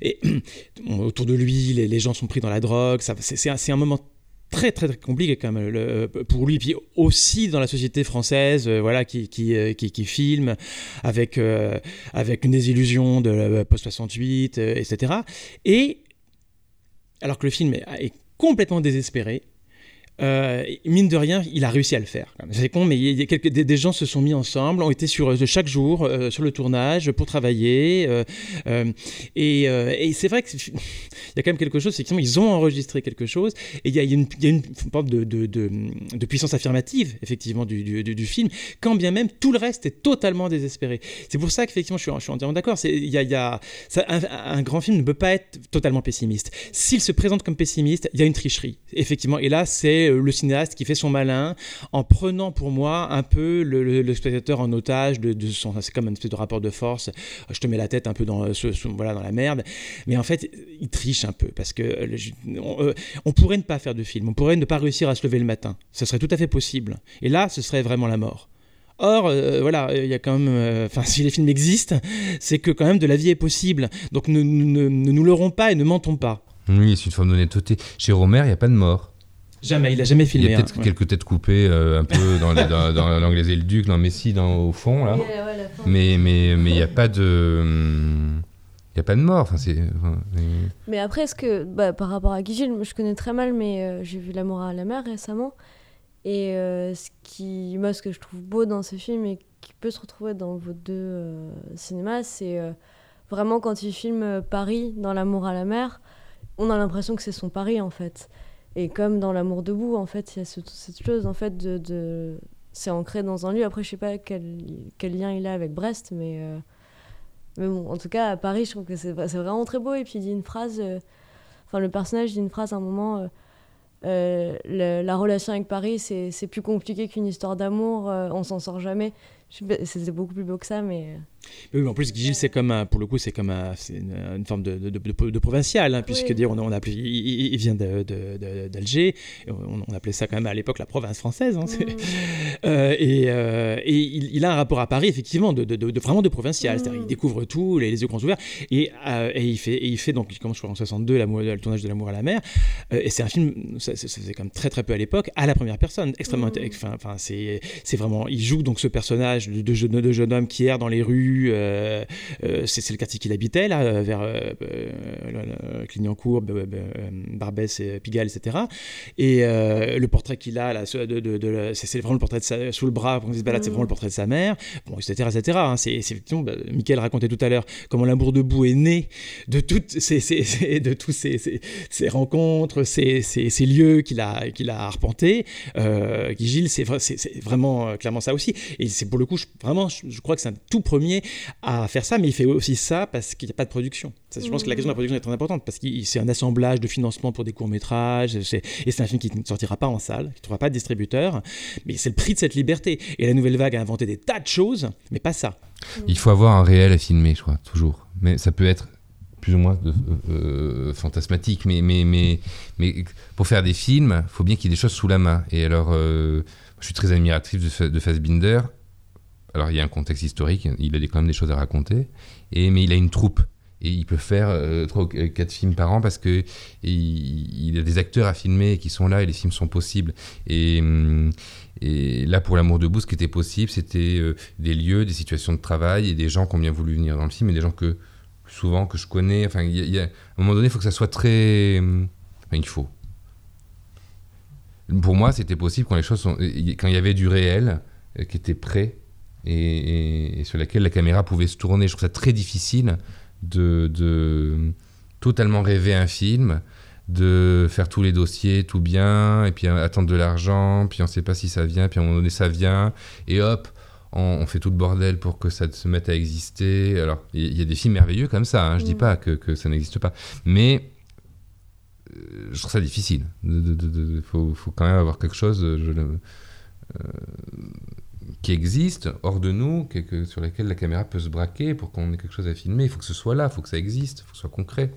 et autour de lui, les, les, gens sont pris dans la drogue, c'est un, un moment très très, très compliqué quand même le, pour lui. Puis aussi dans la société française euh, voilà qui qui, euh, qui, qui, filme avec euh, avec une désillusion de post 68 etc et alors que le film est complètement désespéré euh, mine de rien, il a réussi à le faire. C'est con, mais il y a quelques, des, gens se sont mis ensemble, ont été sur de chaque jour euh, sur le tournage pour travailler. Euh, et, et c'est vrai qu'il y a quand même quelque chose, c'est qu'ils ont enregistré quelque chose. Et il y a, une, y a une forme de, de, de, puissance affirmative, effectivement, du, du, du, film, quand bien même tout le reste est totalement désespéré. C'est pour ça qu'effectivement, je suis, je suis entièrement d'accord. Il y a, y a, ça, un, un, grand film ne peut pas être totalement pessimiste. S'il se présente comme pessimiste, il y a une tricherie, effectivement. Et là, c'est euh, le cinéaste qui fait son malin en prenant pour moi un peu le, spectateur en otage de, son. C'est comme une espèce de rapport de force. Je te mets la tête un peu dans, voilà, dans la merde. Mais en fait, il triche un peu parce que euh, on, pourrait ne pas faire de film. On pourrait ne pas réussir à se lever le matin. Ce serait tout à fait possible. Et là, ce serait vraiment la mort. Or, euh, voilà, il y a quand même, enfin, si les films existent, c'est que quand même de la vie est possible. Donc ne, nous leurrons pas et ne mentons pas.
Oui, c'est une forme d'honnêteté. Chez Romer, il n'y a pas de mort.
Jamais, il a jamais filmé.
Il y a peut-être hein, quelques têtes coupées euh, un peu dans, l'Anglaise et le Duc, dans Messi, dans, au fond là. mais mais mais il n'y a pas de il y a pas de mort. Enfin, c'est.
mais... après, est-ce que bah, par rapport à Guigil, je connais très mal, mais euh, j'ai vu L'amour à la mer récemment. Et euh, ce qui, moi, ce que je trouve beau dans ce film et qui peut se retrouver dans vos deux cinémas, c'est vraiment quand il filme Paris dans L'amour à la mer, on a l'impression que c'est son Paris en fait. Et comme dans L'amour debout, en fait, il y a cette chose, en fait, de, de... c'est ancré dans un lieu. Après, je sais pas quel, quel lien il a avec Brest, mais, euh, mais bon, en tout cas, à Paris, je trouve que c'est vraiment très beau. Et puis, il dit une phrase, euh, enfin, le personnage dit une phrase à un moment, euh, la relation avec Paris, c'est plus compliqué qu'une histoire d'amour, on s'en sort jamais. C'était beaucoup plus beau que ça, mais
oui, en plus, Gilles, c'est comme un, pour le coup, c'est comme un, une, une, forme de, de, de, provincial, hein, puisque dire, on, on appelé, il, vient d'Alger, on, on, appelait ça quand même à l'époque la province française, hein, mmh. euh, et, euh, et il, a un rapport à Paris, effectivement, de, vraiment de provincial, mmh. c'est-à-dire il découvre tout, les, yeux grands ouverts, et, euh, et, il fait, et il fait donc, il commence je crois en 62, le tournage de l'amour à la mer, et c'est un film, ça, faisait comme très très peu à l'époque, à la première personne, extrêmement, mmh. enfin, c'est vraiment, il joue donc ce personnage de, jeune, de jeune homme qui erre dans les rues euh, euh, c'est le quartier qu'il habitait, là, vers euh, Clignancourt, Barbès, et Pigalle, etc. Et le portrait qu'il a, là, de, de, c'est vraiment le portrait de sa, sous le bras, quand il se balade, c'est vraiment le portrait de sa mère, bon, etc. etc. Hein. c'est effectivement, bah, Michael racontait tout à l'heure comment l'amour debout est né de, toutes ces, ces, de tous ces, ces rencontres, ces, ces, lieux qu'il a, qu'il a arpentés. Guy Gilles, c'est vraiment clairement ça aussi. Et c'est pour le coup, vraiment, je, je crois que c'est un tout premier à faire ça, mais il fait aussi ça parce qu'il n'y a pas de production. je pense que la question de la production est très importante parce que c'est un assemblage de financement pour des courts-métrages, et c'est un film qui ne sortira pas en salle, qui ne trouvera pas de distributeur, mais c'est le prix de cette liberté. Et la Nouvelle Vague a inventé des tas de choses, mais pas ça.
Il faut avoir un réel à filmer, je crois, toujours. Mais ça peut être plus ou moins euh, euh, fantasmatique, mais, mais, mais, mais pour faire des films, il faut bien qu'il y ait des choses sous la main. Et alors, euh, je suis très admiratif de, de Fassbinder alors il y a un contexte historique, il a quand même des choses à raconter, et, mais il a une troupe. Et il peut faire euh, trois ou quatre films par an parce que il, a des acteurs à filmer qui sont là et les films sont possibles. Et, hum, et là, pour l'amour debout, ce qui était possible, c'était euh, des lieux, des situations de travail et des gens qui ont bien voulu venir dans le film et des gens que souvent que je connais. Enfin, y y a- à un moment donné, il faut que ça soit très. hum, Enfin, il faut. Pour moi, c'était possible quand les choses sont, quand il y avait du réel euh, qui était prêt et, sur laquelle la caméra pouvait se tourner. Je trouve ça très difficile de, de totalement rêver un film, de faire tous les dossiers tout bien, et puis attendre de l'argent, puis on ne sait pas si ça vient, puis à un moment donné ça vient, et hop, on, on fait tout le bordel pour que ça se mette à exister. Alors, il y, a des films merveilleux comme ça, hein, je dis
Mm.
pas que, que ça n'existe pas, mais euh, je trouve ça difficile. Il faut, faut quand même avoir quelque chose je euh, qui existe hors de nous, que- que- sur laquelle la caméra peut se braquer pour qu'on ait quelque chose à filmer. Il faut que ce soit là, il faut que ça existe, il faut que ce soit concret.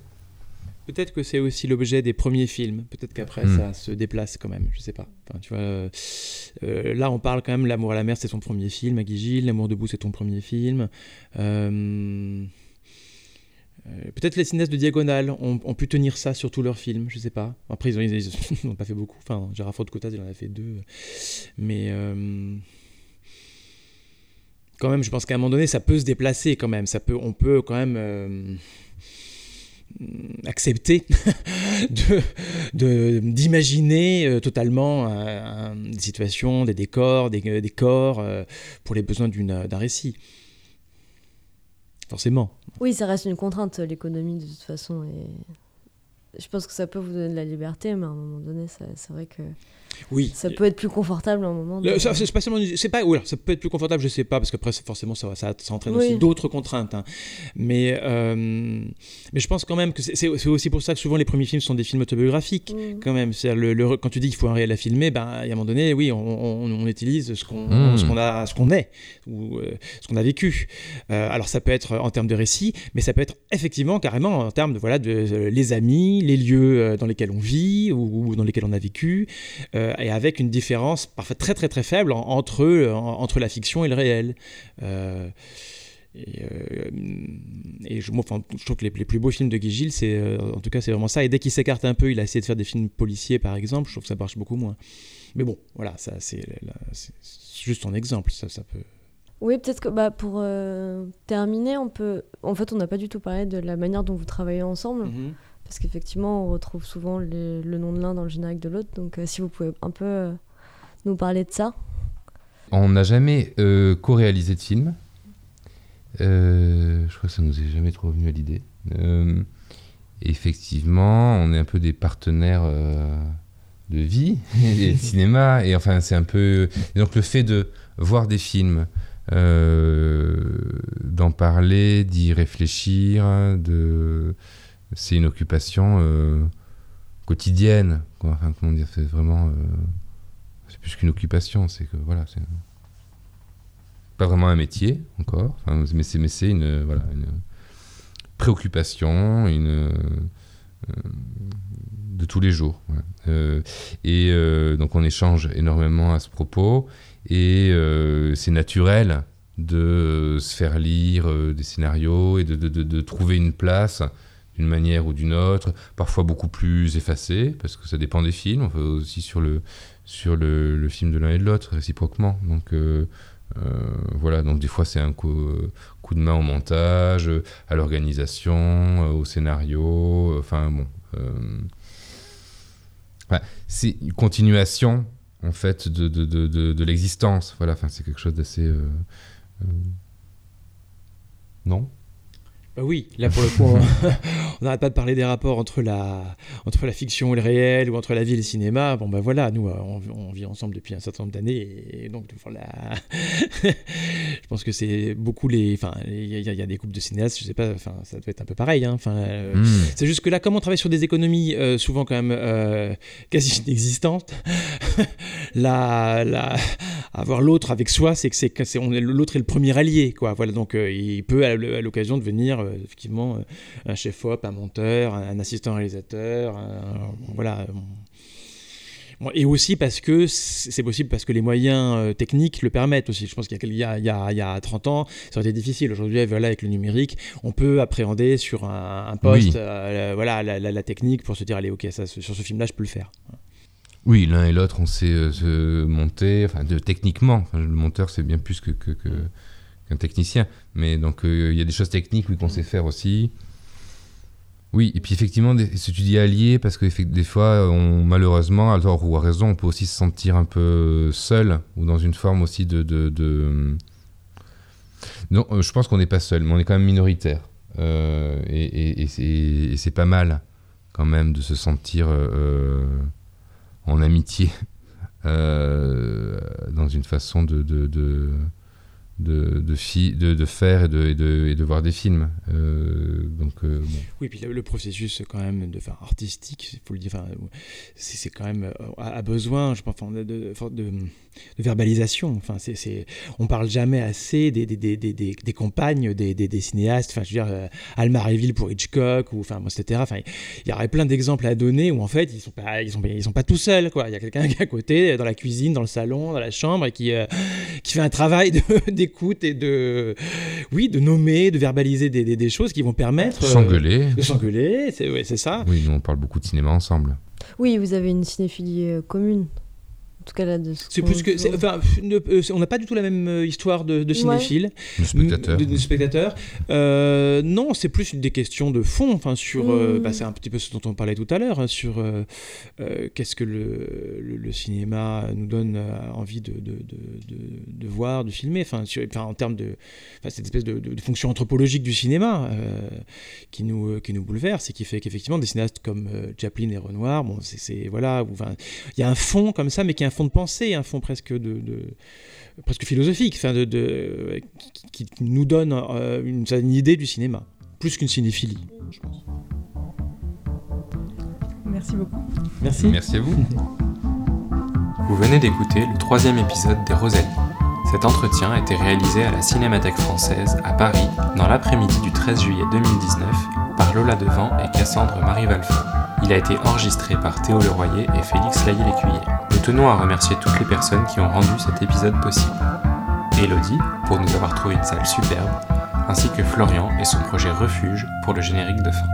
Peut-être que c'est aussi l'objet des premiers films. Peut-être qu'après
Hmm.
ça se déplace quand même. Je sais pas. Enfin, tu vois, euh, euh, là on parle quand même. L'amour à la mer, c'est son premier film. Gilles. L'amour debout, c'est ton premier film. Euh, euh, Peut-être les cinéastes de Diagonale ont, ont pu tenir ça sur tous leurs films, je sais pas. Après, ils n'ont pas fait beaucoup. Enfin, Gérard Ford-Cotas, il en a fait deux. Mais quand même, je pense qu'à un moment donné, ça peut se déplacer quand même. Peut, on peut quand même euh, accepter de- d'imaginer euh, totalement un- des situations, des décors, des, des corps euh, pour les besoins d'un récit. Forcément.
Oui, ça reste une contrainte, l'économie, de toute façon. Et je pense que ça peut vous donner de la liberté, mais à un moment donné, c'est vrai que
Oui.
ça peut être plus confortable à un moment. De-
ça, c'est pas seulement, c'est pas, ou alors, ça peut être plus confortable, je sais pas, parce qu'après forcément ça, ça, ça entraîne
Oui.
aussi d'autres contraintes. hein. Mais, euh, mais je pense quand même que c'est aussi pour ça que souvent les premiers films sont des films autobiographiques.
Mm.
Quand même, c'est le, le- quand tu dis qu'il faut un réel à filmer, ben, il y a un moment donné, oui, on, on- on utilise ce qu'on
Mm.
ce qu'on a, ce qu'on est ou euh, ce qu'on a vécu. Euh, alors ça peut être en termes de récit, mais ça peut être effectivement carrément en termes de voilà de euh, les amis, les lieux euh, dans lesquels on vit ou, ou dans lesquels on a vécu, euh, et avec une différence parfois très très très faible en- entre euh, en- entre la fiction et le réel. Euh, et, euh, et je, moi, enfin, je trouve que les, les plus beaux films de Guy Gilles, c'est euh, en tout cas c'est vraiment ça. Et dès qu'il s'écarte un peu, il a essayé de faire des films policiers par exemple. Je trouve que ça marche beaucoup moins. Mais bon, voilà, ça c'est juste un exemple. Ça, ça peut.
Oui, peut-être que bah, pour euh, terminer, on peut. En fait, on n'a pas du tout parlé de la manière dont vous travaillez ensemble,
Mhm.
Parce qu'effectivement, on retrouve souvent le nom de l'un dans le générique de l'autre. Donc, euh, si vous pouvez un peu euh, nous parler de ça.
On n'a jamais euh, co-réalisé de film. Je crois que ça nous est jamais trop venu à l'idée. Effectivement, on est un peu des partenaires de vie et de cinéma. Et enfin, c'est un peu. donc, le fait de voir des films, d'en parler, d'y réfléchir, de... c'est une occupation euh, quotidienne. Quoi. Enfin, comment dire C'est vraiment. euh, c'est plus qu'une occupation, c'est que voilà, c'est pas vraiment un métier encore, enfin, mais c'est mais c'est une voilà une préoccupation, une euh, de tous les jours. et donc on échange énormément à ce propos et c'est naturel de se faire lire des scénarios et de- de- de trouver une place d'une manière ou d'une autre, parfois beaucoup plus effacée, parce que ça dépend des films, on aussi sur le, sur le, film de l'un et de l'autre, réciproquement. Donc euh, euh, voilà, donc des fois c'est un coup, coup de main au montage, euh, à l'organisation, euh, au scénario, euh, enfin bon. euh, c'est une continuation en fait de, de, de, l'existence. Voilà, enfin c'est quelque chose d'assez. euh, euh, non?
Bah oui, là pour le coup, on- n'arrête pas de parler des rapports entre la, entre la fiction et le réel, ou entre la vie et le cinéma. Bon, ben voilà, nous, euh, on, on vit ensemble depuis un certain nombre d'années, et donc, voilà. je pense que c'est beaucoup les. Enfin, il y, a- il y a des couples de cinéastes, je sais pas, enfin, ça doit être un peu pareil. Hein, euh,
Hmm.
C'est juste que là, comme on travaille sur des économies euh, souvent quand même euh, quasi inexistantes, la, la, avoir l'autre avec soi, c'est que c'est, l'autre est le premier allié, quoi. Voilà, donc il peut à l'occasion devenir euh, effectivement euh, un chef-op, un monteur, un, assistant réalisateur, un- voilà. et aussi parce que c'est possible parce que les moyens euh, techniques le permettent aussi. Je pense qu'il y, y, y, a 30 ans, ça aurait été difficile. Aujourd'hui, voilà, avec le numérique, on peut appréhender sur un, poste euh, voilà, la, technique pour se dire allez, ok, ça, sur ce film-là, je peux le faire.
Oui, l'un et l'autre, on sait euh, se monter, enfin, de, techniquement. le monteur, c'est bien plus que, technicien. Mais donc, il y a des choses techniques qu'on sait faire aussi. Oui, et puis effectivement, que tu dis allié, parce que des fois, on, malheureusement, tort ou à raison, on peut aussi se sentir un peu seul, ou dans une forme aussi de... de, Non, euh, je pense qu'on n'est pas seul, mais on est quand même minoritaire. Euh, et, c'est pas mal, quand même, de se sentir euh, en amitié, dans une façon de de, de, de, faire et de, de, voir des films. Euh, donc, euh,
Oui, puis le, processus quand même de, artistique, il faut le dire, c'est quand même à, euh, besoin, je pense, de, de, de verbalisation. Enfin, c'est, on parle jamais assez des, des, des, des, des compagnes des, des, cinéastes. Enfin, je veux dire, Alma Réville pour Hitchcock, ou enfin, etc. Enfin, il y aurait plein d'exemples à donner où en fait, ils sont pas, ils sont, ils sont pas tout seuls. Quoi. Il y a quelqu'un qui est à côté, dans la cuisine, dans le salon, dans la chambre, et qui, qui fait un travail d'écoute et de, oui, de nommer, de verbaliser des, des, choses qui vont permettre.
Euh, s'engueuler.
de s'engueuler, c'est ouais, ça.
Oui, nous on parle beaucoup de cinéma ensemble.
Oui, vous avez une cinéphilie commune. En tout cas, là, de
C'est plus que. Enfin, euh, on n'a pas du tout la même euh, histoire de, de cinéphile.
De spectateur.
De, spectateur. Euh, non, c'est plus des questions de fond. Enfin, sur. Mm. Bah, c'est un petit peu ce dont on parlait tout à l'heure. Hein, sur qu'est-ce que le, le, cinéma nous donne envie de, de, voir, de filmer. Enfin, sur, enfin en termes de. Enfin, cette espèce de, fonction anthropologique du cinéma qui, nous, qui nous bouleverse et qui fait qu'effectivement, des cinéastes comme Chaplin et Renoir, bon, c'est. Voilà. Il y a un fond comme ça, mais qui est un fond de pensée, un fond presque de, presque philosophique, enfin de, qui, nous donne euh, une, une, idée du cinéma, plus qu'une cinéphilie, je pense.
Merci beaucoup.
Merci.
Merci à vous.
Vous venez d'écouter le troisième épisode des Roselles. Cet entretien a été réalisé à la Cinémathèque française à Paris dans l'après-midi du 13 juillet 2019 par Lola Devant et Cassandre Marie Valfond. Il a été enregistré par Théo Leroyer et Félix Laillé-Lécuyer. Nous tenons à remercier toutes les personnes qui ont rendu cet épisode possible. Elodie, pour nous avoir trouvé une salle superbe, ainsi que Florian et son projet Refuge pour le générique de fin.